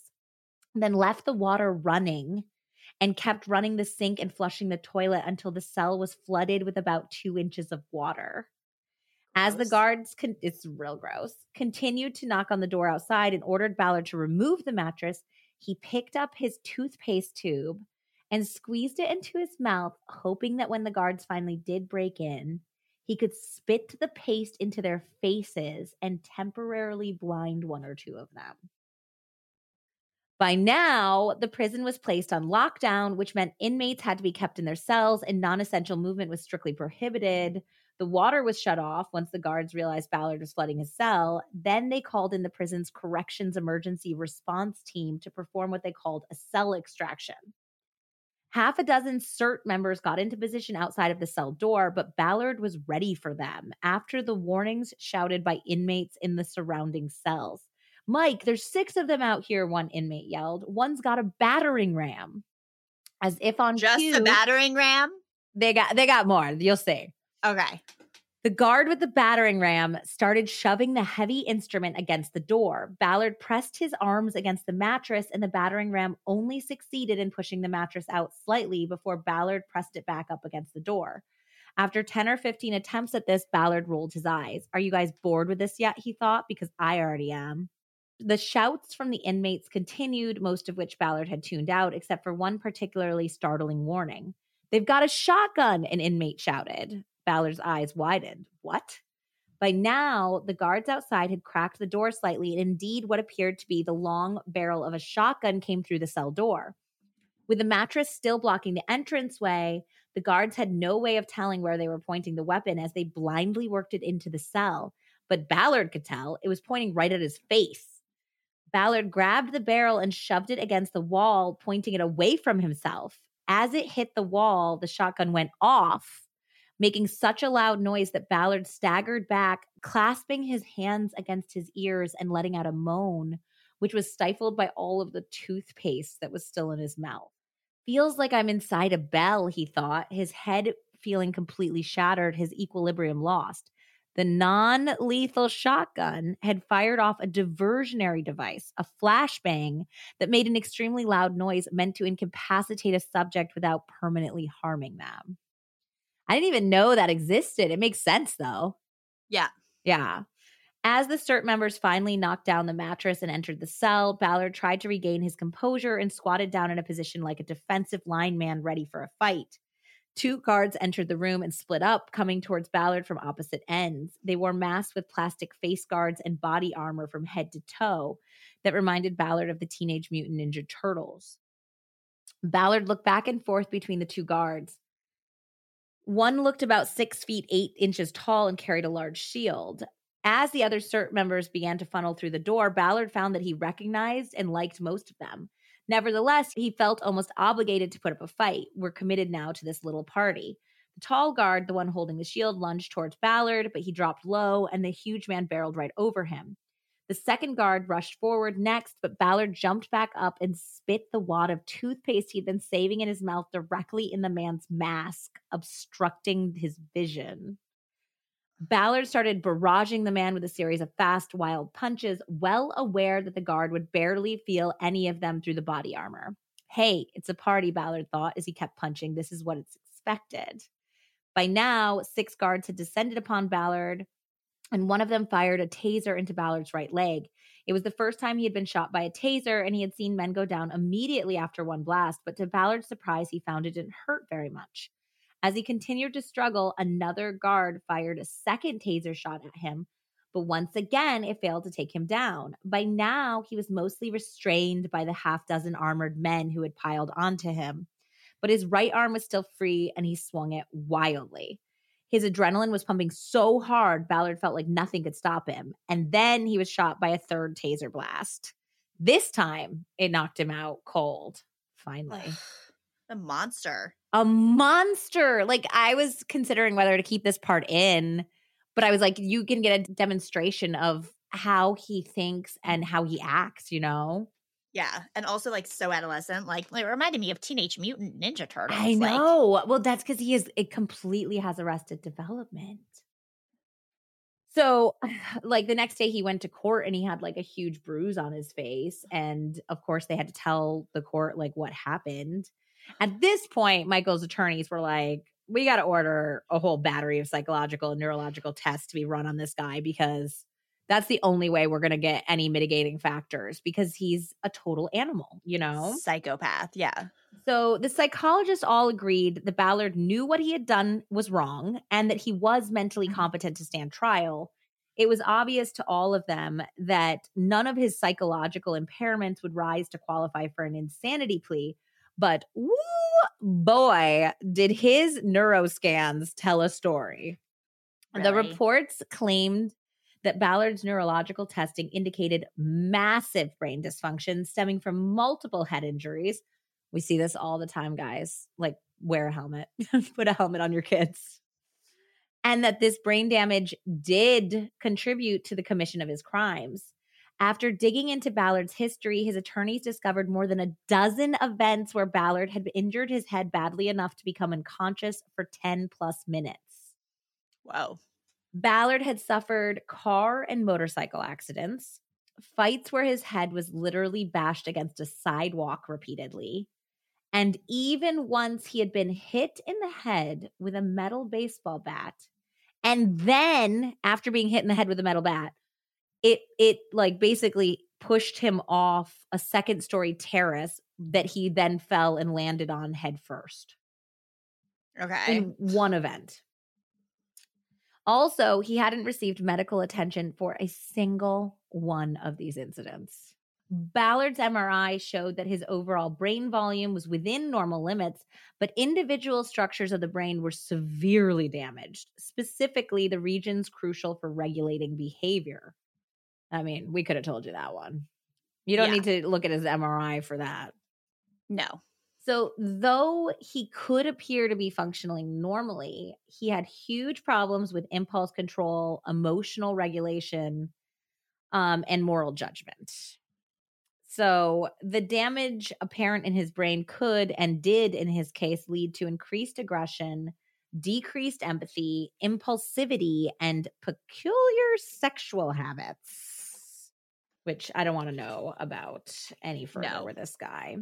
then left the water running and kept running the sink and flushing the toilet until the cell was flooded with about two inches of water. As the guards, con- it's real gross, continued to knock on the door outside and ordered Ballard to remove the mattress, he picked up his toothpaste tube and squeezed it into his mouth, hoping that when the guards finally did break in, he could spit the paste into their faces and temporarily blind one or two of them. By now, the prison was placed on lockdown, which meant inmates had to be kept in their cells and non essential movement was strictly prohibited. The water was shut off once the guards realized Ballard was flooding his cell. Then they called in the prison's corrections emergency response team to perform what they called a cell extraction. Half a dozen CERT members got into position outside of the cell door, but Ballard was ready for them after the warnings shouted by inmates in the surrounding cells. Mike, there's six of them out here, one inmate yelled. One's got a battering ram. As if on Just cue, a battering ram? they got they got more. You'll see. Okay. The guard with the battering ram started shoving the heavy instrument against the door. Ballard pressed his arms against the mattress, and the battering ram only succeeded in pushing the mattress out slightly before Ballard pressed it back up against the door. After 10 or 15 attempts at this, Ballard rolled his eyes. Are you guys bored with this yet? He thought, because I already am. The shouts from the inmates continued, most of which Ballard had tuned out, except for one particularly startling warning. They've got a shotgun, an inmate shouted. Ballard's eyes widened. What? By now, the guards outside had cracked the door slightly, and indeed, what appeared to be the long barrel of a shotgun came through the cell door. With the mattress still blocking the entranceway, the guards had no way of telling where they were pointing the weapon as they blindly worked it into the cell. But Ballard could tell it was pointing right at his face. Ballard grabbed the barrel and shoved it against the wall, pointing it away from himself. As it hit the wall, the shotgun went off, making such a loud noise that Ballard staggered back, clasping his hands against his ears and letting out a moan, which was stifled by all of the toothpaste that was still in his mouth. Feels like I'm inside a bell, he thought, his head feeling completely shattered, his equilibrium lost. The non lethal shotgun had fired off a diversionary device, a flashbang that made an extremely loud noise meant to incapacitate a subject without permanently harming them. I didn't even know that existed. It makes sense though. Yeah. Yeah. As the CERT members finally knocked down the mattress and entered the cell, Ballard tried to regain his composure and squatted down in a position like a defensive lineman ready for a fight. Two guards entered the room and split up, coming towards Ballard from opposite ends. They wore masks with plastic face guards and body armor from head to toe that reminded Ballard of the Teenage Mutant Ninja Turtles. Ballard looked back and forth between the two guards. One looked about six feet eight inches tall and carried a large shield. As the other CERT members began to funnel through the door, Ballard found that he recognized and liked most of them. Nevertheless, he felt almost obligated to put up a fight. We're committed now to this little party. The tall guard, the one holding the shield, lunged towards Ballard, but he dropped low, and the huge man barreled right over him. The second guard rushed forward next, but Ballard jumped back up and spit the wad of toothpaste he'd been saving in his mouth directly in the man's mask, obstructing his vision. Ballard started barraging the man with a series of fast, wild punches, well aware that the guard would barely feel any of them through the body armor. Hey, it's a party, Ballard thought as he kept punching. This is what it's expected. By now, six guards had descended upon Ballard, and one of them fired a taser into Ballard's right leg. It was the first time he had been shot by a taser, and he had seen men go down immediately after one blast, but to Ballard's surprise, he found it didn't hurt very much. As he continued to struggle, another guard fired a second taser shot at him, but once again, it failed to take him down. By now, he was mostly restrained by the half dozen armored men who had piled onto him, but his right arm was still free and he swung it wildly. His adrenaline was pumping so hard, Ballard felt like nothing could stop him. And then he was shot by a third taser blast. This time, it knocked him out cold. Finally a monster. a monster. Like I was considering whether to keep this part in, but I was like, you can get a demonstration of how he thinks and how he acts, you know? Yeah. And also like so adolescent. Like it reminded me of Teenage Mutant Ninja Turtles. I Like, know. well, that's because he is it completely has arrested development. So, like the next day, he went to court and he had like a huge bruise on his face. And of course, they had to tell the court like what happened. At this point, Michael's attorneys were like, we got to order a whole battery of psychological and neurological tests to be run on this guy because that's the only way we're going to get any mitigating factors because he's a total animal, you know? Psychopath. Yeah. So the psychologists all agreed that Ballard knew what he had done was wrong and that he was mentally Mm-hmm. competent to stand trial. It was obvious to all of them that none of his psychological impairments would rise to qualify for an insanity plea. But woo, boy, did his neuroscans tell a story. The reports claimed that Ballard's neurological testing indicated massive brain dysfunction stemming from multiple head injuries. We see this all the time, guys. Like, wear a helmet, put a helmet on your kids. And that this brain damage did contribute to the commission of his crimes. After digging into Ballard's history, his attorneys discovered more than a dozen events where Ballard had injured his head badly enough to become unconscious for 10 plus minutes. Whoa. Ballard had suffered car and motorcycle accidents, fights where his head was literally bashed against a sidewalk repeatedly. And even once he had been hit in the head with a metal baseball bat. And then, after being hit in the head with a metal bat, it it like basically pushed him off a second story terrace that he then fell and landed on head first Okay. in one event. Also, he hadn't received medical attention for a single one of these incidents. Ballard's MRI showed that his overall brain volume was within normal limits, but individual structures of the brain were severely damaged, specifically the regions crucial for regulating behavior. I mean, we could have told you that one. You don't Yeah. need to look at his MRI for that. no. So, though he could appear to be functioning normally, he had huge problems with impulse control, emotional regulation, um, and moral judgment. So, the damage apparent in his brain could and did, in his case, lead to increased aggression, decreased empathy, impulsivity, and peculiar sexual habits, which I don't want to know about any further No. with this guy.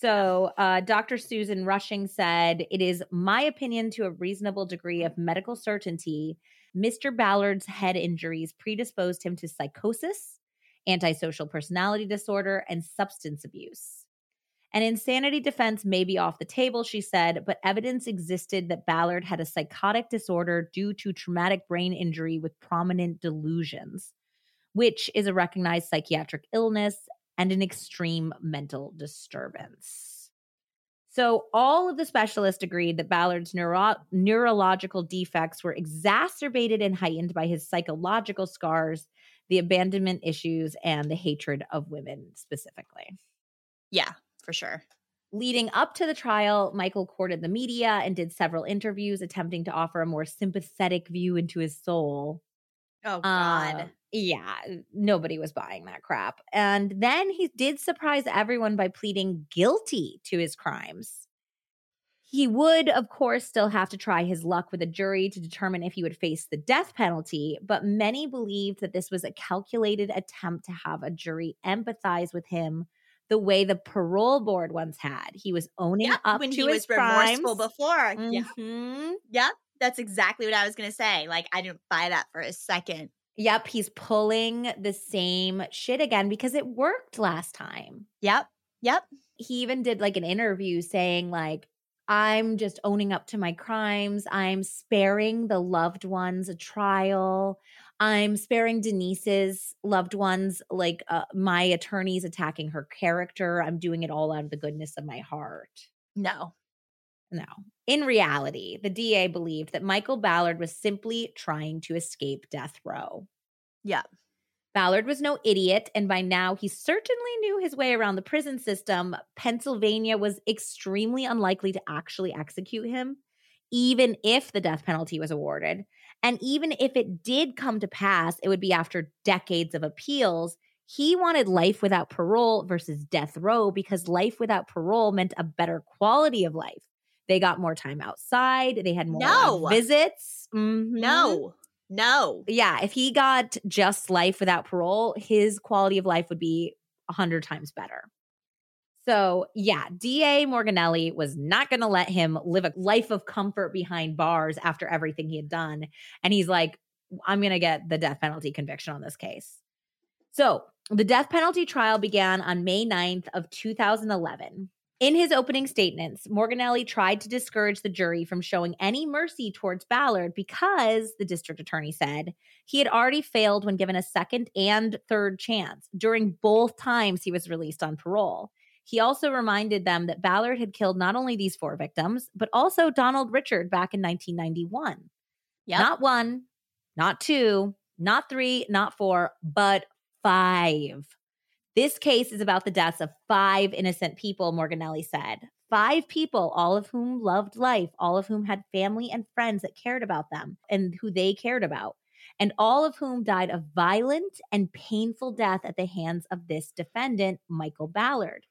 So, uh, Dr. Susan Rushing said, It is my opinion to a reasonable degree of medical certainty, Mr. Ballard's head injuries predisposed him to psychosis, antisocial personality disorder, and substance abuse. An insanity defense may be off the table, she said, but evidence existed that Ballard had a psychotic disorder due to traumatic brain injury with prominent delusions, which is a recognized psychiatric illness and an extreme mental disturbance. So, all of the specialists agreed that Ballard's neuro- neurological defects were exacerbated and heightened by his psychological scars, the abandonment issues, and the hatred of women specifically. Yeah, for sure. Leading up to the trial, Michael courted the media and did several interviews attempting to offer a more sympathetic view into his soul. Oh God. Uh, yeah, nobody was buying that crap. And then he did surprise everyone by pleading guilty to his crimes. He would, of course, still have to try his luck with a jury to determine if he would face the death penalty, but many believed that this was a calculated attempt to have a jury empathize with him the way the parole board once had. He was owning yeah, up when to he his was crimes. remorseful before. Yeah. Mhm. Yeah. That's exactly what I was gonna say. Like I didn't buy that for a second. Yep, he's pulling the same shit again because it worked last time. Yep. Yep. He even did like an interview saying like I'm just owning up to my crimes. I'm sparing the loved ones a trial. I'm sparing Denise's loved ones like uh, my attorneys attacking her character. I'm doing it all out of the goodness of my heart. No. No. In reality, the DA believed that Michael Ballard was simply trying to escape death row. Yeah. Ballard was no idiot, and by now he certainly knew his way around the prison system. Pennsylvania was extremely unlikely to actually execute him, even if the death penalty was awarded. And even if it did come to pass, it would be after decades of appeals. He wanted life without parole versus death row because life without parole meant a better quality of life. They got more time outside, they had more No. visits. Mhm. No. No. Yeah, if he got just life without parole, his quality of life would be a hundred times better. So, yeah, DA Morganelli was not going to let him live a life of comfort behind bars after everything he had done. And he's like, I'm going to get the death penalty conviction on this case. So, the death penalty trial began on May 9th of 2011. In his opening statements, Morganelli tried to discourage the jury from showing any mercy towards Ballard because, the district attorney said, he had already failed when given a second and third chance during both times he was released on parole. He also reminded them that Ballard had killed not only these four victims, but also Donald Richard back in 1991. Yep. Not one, not two, not three, not four, but five. This case is about the deaths of five innocent people, Morganelli said. Five people, all of whom loved life, all of whom had family and friends that cared about them and who they cared about, and all of whom died a violent and painful death at the hands of this defendant, Michael Ballard.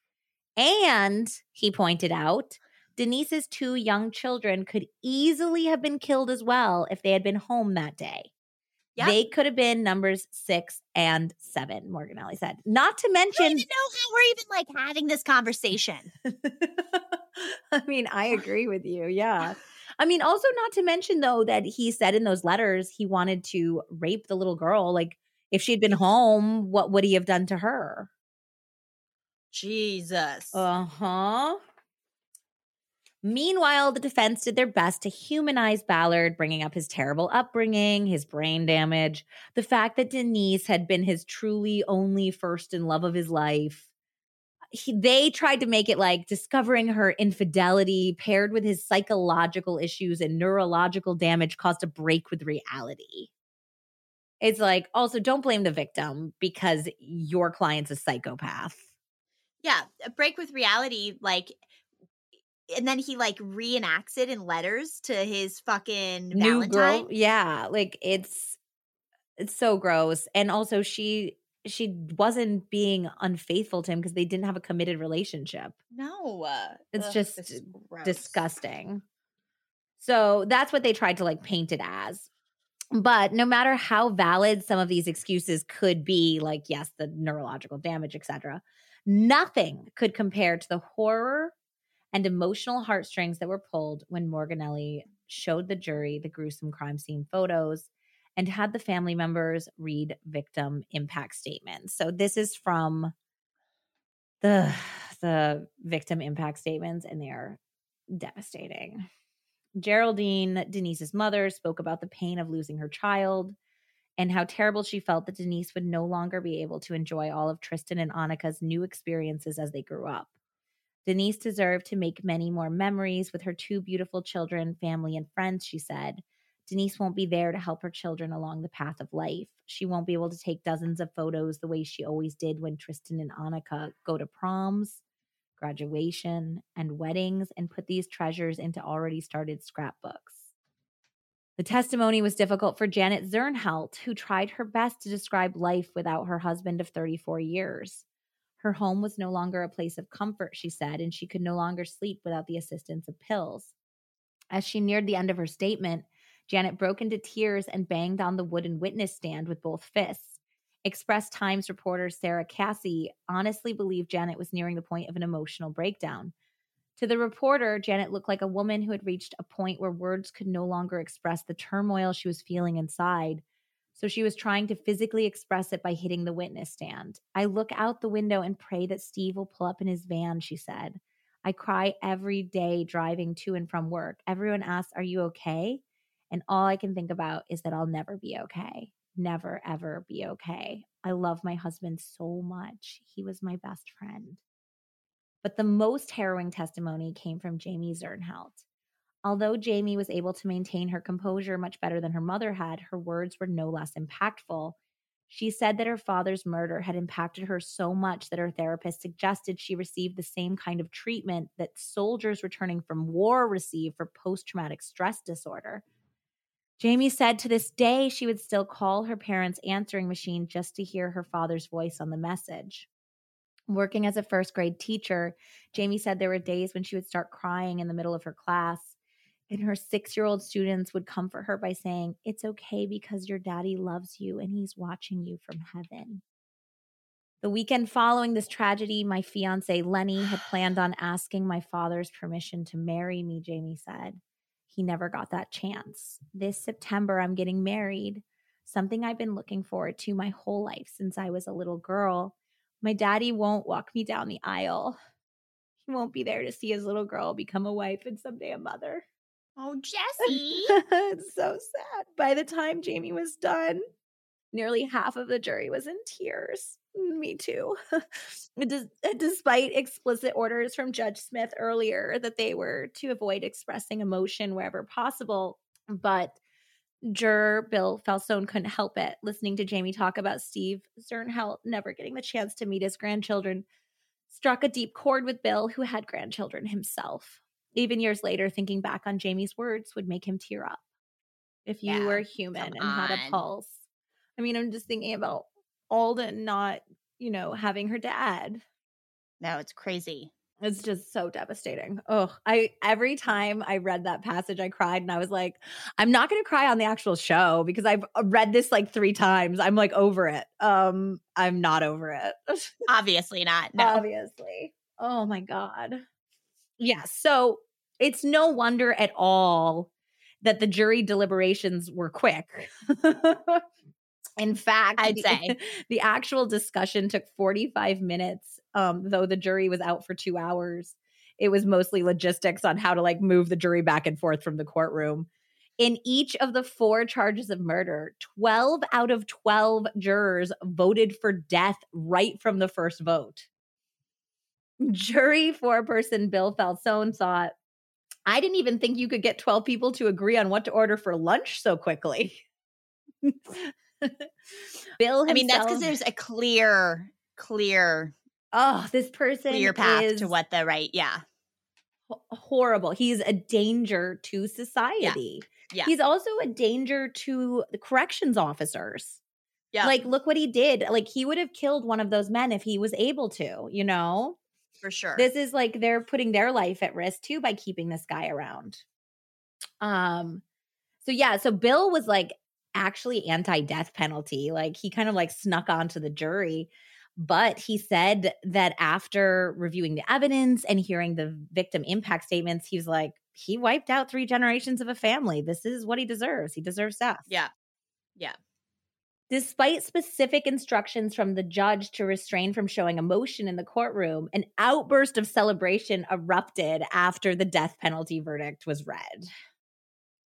And he pointed out, Denise's two young children could easily have been killed as well if they had been home that day. Yep. They could have been numbers six and seven, Morganelli said. Not to I don't mention, even know how we're even like having this conversation. I mean, I agree with you. Yeah. I mean, also not to mention though that he said in those letters he wanted to rape the little girl. Like, if she'd been home, what would he have done to her? Jesus. Uh huh. Meanwhile, the defense did their best to humanize Ballard, bringing up his terrible upbringing, his brain damage, the fact that Denise had been his truly only first and love of his life. He, they tried to make it like discovering her infidelity paired with his psychological issues and neurological damage caused a break with reality. It's like, also, don't blame the victim because your client's a psychopath. yeah, a break with reality, like, and then he like reenacts it in letters to his fucking new Valentine. girl yeah like it's it's so gross and also she she wasn't being unfaithful to him because they didn't have a committed relationship No, It's ugh, just this is gross. disgusting so that's what they tried to like paint it as but no matter how valid some of these excuses could be like yes the neurological damage etc nothing could compare to the horror and emotional heartstrings that were pulled when morganelli showed the jury the gruesome crime scene photos and had the family members read victim impact statements so this is from the the victim impact statements and they are devastating Geraldine, Denise's mother, spoke about the pain of losing her child and how terrible she felt that Denise would no longer be able to enjoy all of Tristan and Annika's new experiences as they grew up. Denise deserved to make many more memories with her two beautiful children, family, and friends, she said. Denise won't be there to help her children along the path of life. She won't be able to take dozens of photos the way she always did when Tristan and Annika go to proms, graduation, and weddings and put these treasures into already started scrapbooks. The testimony was difficult for Janet Zernhelt, who tried her best to describe life without her husband of 34 years. Her home was no longer a place of comfort, she said, and she could no longer sleep without the assistance of pills. As she neared the end of her statement, Janet broke into tears and banged on the wooden witness stand with both fists. Express Times reporter Sarah Cassie honestly believed Janet was nearing the point of an emotional breakdown. To the reporter, Janet looked like a woman who had reached a point where words could no longer express the turmoil she was feeling inside. So she was trying to physically express it by hitting the witness stand. I look out the window and pray that Steve will pull up in his van, she said. I cry every day driving to and from work. Everyone asks, Are you okay? And all I can think about is that I'll never be okay. Never, ever be okay. I love my husband so much. He was my best friend. But the most harrowing testimony came from Jamie Zernhelt. Although Jamie was able to maintain her composure much better than her mother had, her words were no less impactful. She said that her father's murder had impacted her so much that her therapist suggested she receive the same kind of treatment that soldiers returning from war receive for post traumatic stress disorder. Jamie said to this day she would still call her parents' answering machine just to hear her father's voice on the message. Working as a first grade teacher, Jamie said there were days when she would start crying in the middle of her class. And her six year old students would comfort her by saying, It's okay because your daddy loves you and he's watching you from heaven. The weekend following this tragedy, my fiance Lenny had planned on asking my father's permission to marry me, Jamie said. He never got that chance. This September, I'm getting married, something I've been looking forward to my whole life since I was a little girl. My daddy won't walk me down the aisle. He won't be there to see his little girl become a wife and someday a mother. Oh, Jesse. it's so sad. By the time Jamie was done, nearly half of the jury was in tears. Me too. Despite explicit orders from Judge Smith earlier that they were to avoid expressing emotion wherever possible, but juror Bill Falzone couldn't help it listening to Jamie talk about Steve Zernhelt never getting the chance to meet his grandchildren struck a deep chord with Bill, who had grandchildren himself. Even years later, thinking back on Jamie's words would make him tear up. If you Yeah, were human and had a pulse. I mean, I'm just thinking about Alden not, you know, having her dad. No, it's crazy. It's just so devastating. Oh, I every time I read that passage, I cried and I was like, I'm not gonna cry on the actual show because I've uh, read this like three times. I'm like over it. Um, I'm not over it. Obviously not. No. obviously. Oh my God. Yeah. So it's no wonder at all that the jury deliberations were quick. In fact, I'd the, say. the actual discussion took 45 minutes, um, though the jury was out for two hours. It was mostly logistics on how to like move the jury back and forth from the courtroom. In each of the four charges of murder, 12 out of 12 jurors voted for death right from the first vote. Jury foreperson Bill Falzone thought, I didn't even think you could get 12 people to agree on what to order for lunch so quickly. Bill I mean, that's because there's a clear, clear, oh, this person clear path to what the right. Yeah. horrible. He's a danger to society. Yeah. He's also a danger to the corrections officers. Yeah. Like, look what he did. Like, he would have killed one of those men if he was able to, you know? For sure. This is like they're putting their life at risk too by keeping this guy around. Um, so yeah, so Bill was like actually anti-death penalty. Like he kind of like snuck onto the jury. But he said that after reviewing the evidence and hearing the victim impact statements, he was like, he wiped out three generations of a family. This is what he deserves. He deserves death. yeah. Yeah. Despite specific instructions from the judge to restrain from showing emotion in the courtroom, an outburst of celebration erupted after the death penalty verdict was read.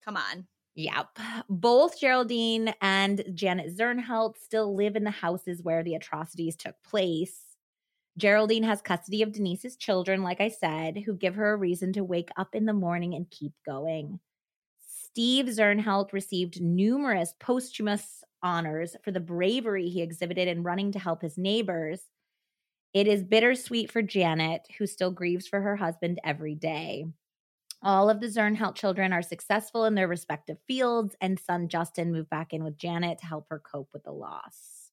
Come on. Yep. Both Geraldine and Janet Zernhelt still live in the houses where the atrocities took place. Geraldine has custody of Denise's children, like I said, who give her a reason to wake up in the morning and keep going. Steve Zernhelt received numerous posthumous honors for the bravery he exhibited in running to help his neighbors. It is bittersweet for Janet, who still grieves for her husband every day. All of the Zernhelt children are successful in their respective fields, and son Justin moved back in with Janet to help her cope with the loss.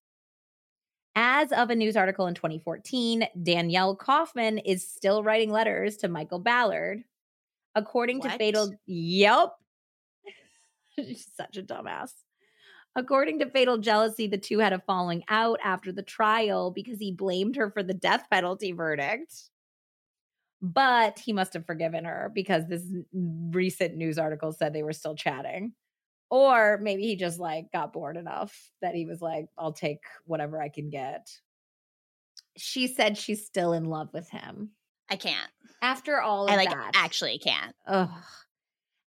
As of a news article in 2014, Danielle Kaufman is still writing letters to Michael Ballard. According to Fatal, yep. She's such a dumbass. According to Fatal Jealousy, the two had a falling out after the trial because he blamed her for the death penalty verdict. But he must have forgiven her because this recent news article said they were still chatting. Or maybe he just like got bored enough that he was like, I'll take whatever I can get. She said she's still in love with him. I can't. After all of I like that. actually can't. Ugh.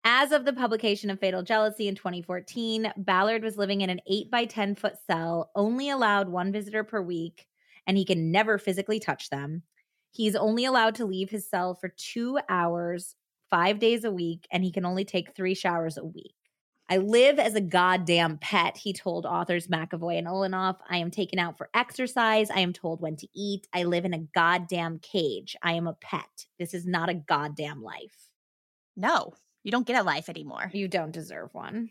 As of the publication of Fatal Jealousy in 2014, Ballard was living in an 8 by 10 foot cell, only allowed one visitor per week, and he can never physically touch them. He's only allowed to leave his cell for two hours, five days a week, and he can only take three showers a week. I live as a goddamn pet, he told authors McEvoy and Olanoff. I am taken out for exercise. I am told when to eat. I live in a goddamn cage. I am a pet. This is not a goddamn life. No, you don't get a life anymore. You don't deserve one.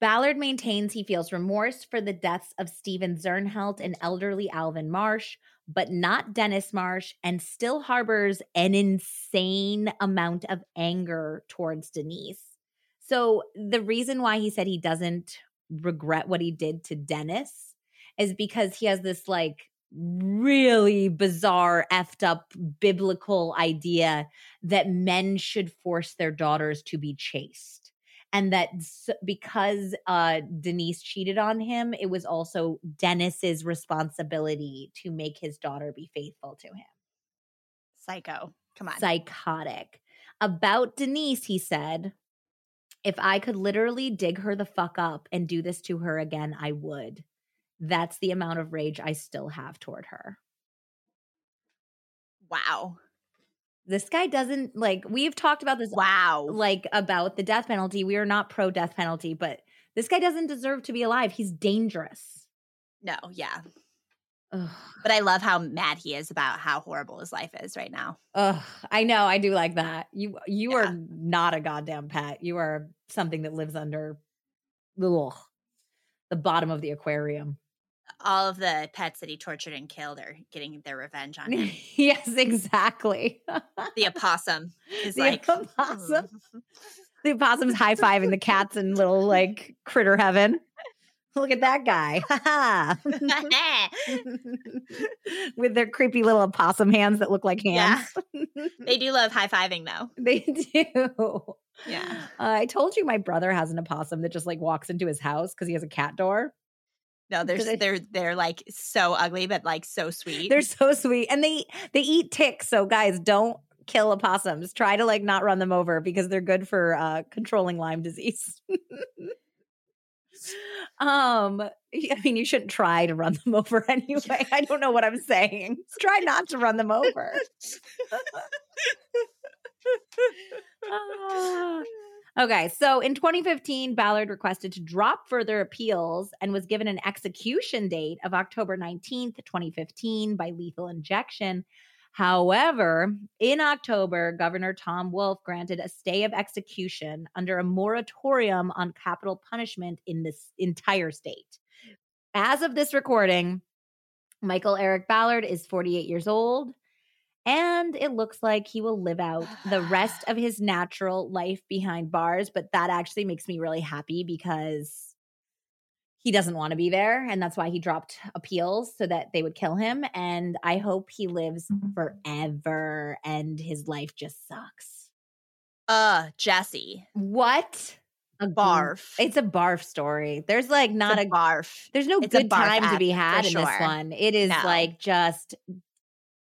Ballard maintains he feels remorse for the deaths of Steven Zernhelt and elderly Alvin Marsh, but not Dennis Marsh, and still harbors an insane amount of anger towards Denise. So, the reason why he said he doesn't regret what he did to Dennis is because he has this like really bizarre, effed up biblical idea that men should force their daughters to be chaste. And that because uh, Denise cheated on him, it was also Dennis's responsibility to make his daughter be faithful to him. Psycho. Come on. Psychotic. About Denise, he said, if I could literally dig her the fuck up and do this to her again, I would. That's the amount of rage I still have toward her. Wow. This guy doesn't like we've talked about this wow like about the death penalty. We are not pro death penalty, but this guy doesn't deserve to be alive. He's dangerous. No, yeah. Ugh. But I love how mad he is about how horrible his life is right now. Ugh, I know. I do like that. You you yeah. are not a goddamn pet. You are something that lives under ugh, the bottom of the aquarium all of the pets that he tortured and killed are getting their revenge on him. yes, exactly. the opossum is the like opossum. the opossum's high fiving the cats in little like critter heaven. Look at that guy. With their creepy little opossum hands that look like hands. Yeah. They do love high fiving though. They do. Yeah. Uh, I told you my brother has an opossum that just like walks into his house because he has a cat door. No, they're they're they're like so ugly, but like so sweet. They're so sweet, and they they eat ticks. So guys, don't kill opossums. Try to like not run them over because they're good for uh, controlling Lyme disease. um, I mean, you shouldn't try to run them over anyway. I don't know what I'm saying. try not to run them over. uh, Okay, so in 2015, Ballard requested to drop further appeals and was given an execution date of October 19th, 2015 by lethal injection. However, in October, Governor Tom Wolf granted a stay of execution under a moratorium on capital punishment in this entire state. As of this recording, Michael Eric Ballard is 48 years old. And it looks like he will live out the rest of his natural life behind bars. But that actually makes me really happy because he doesn't want to be there. And that's why he dropped appeals so that they would kill him. And I hope he lives mm-hmm. forever and his life just sucks. Uh, Jesse. What? A barf. It's a barf story. There's like not a, a, barf. There's no it's good time to be had in sure. this one. It is no. like just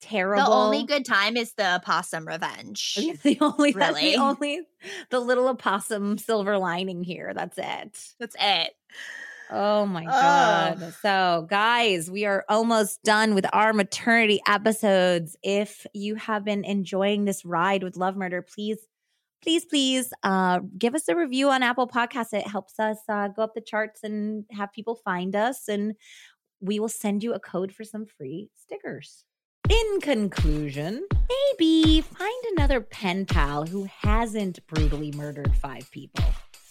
terrible. The only good time is the opossum revenge. the only really the only the little opossum silver lining here. That's it. That's it. Oh my oh. god. So, guys, we are almost done with our maternity episodes. If you have been enjoying this ride with Love Murder, please please please uh, give us a review on Apple Podcasts. It helps us uh, go up the charts and have people find us and we will send you a code for some free stickers. In conclusion, maybe find another pen pal who hasn't brutally murdered five people.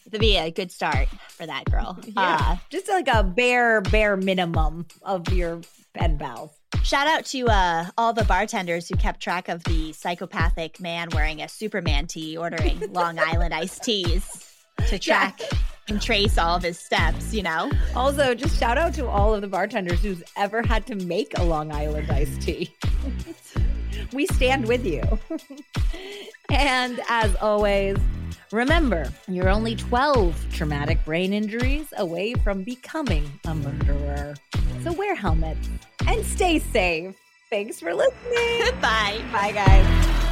It'd be a good start for that girl. Yeah. Uh, just like a bare, bare minimum of your pen pals. Shout out to uh, all the bartenders who kept track of the psychopathic man wearing a Superman tee ordering Long Island iced teas to track yeah. And trace all of his steps, you know? Also, just shout out to all of the bartenders who's ever had to make a Long Island iced tea. we stand with you. and as always, remember, you're only 12 traumatic brain injuries away from becoming a murderer. So wear helmets and stay safe. Thanks for listening. Bye. Bye, guys.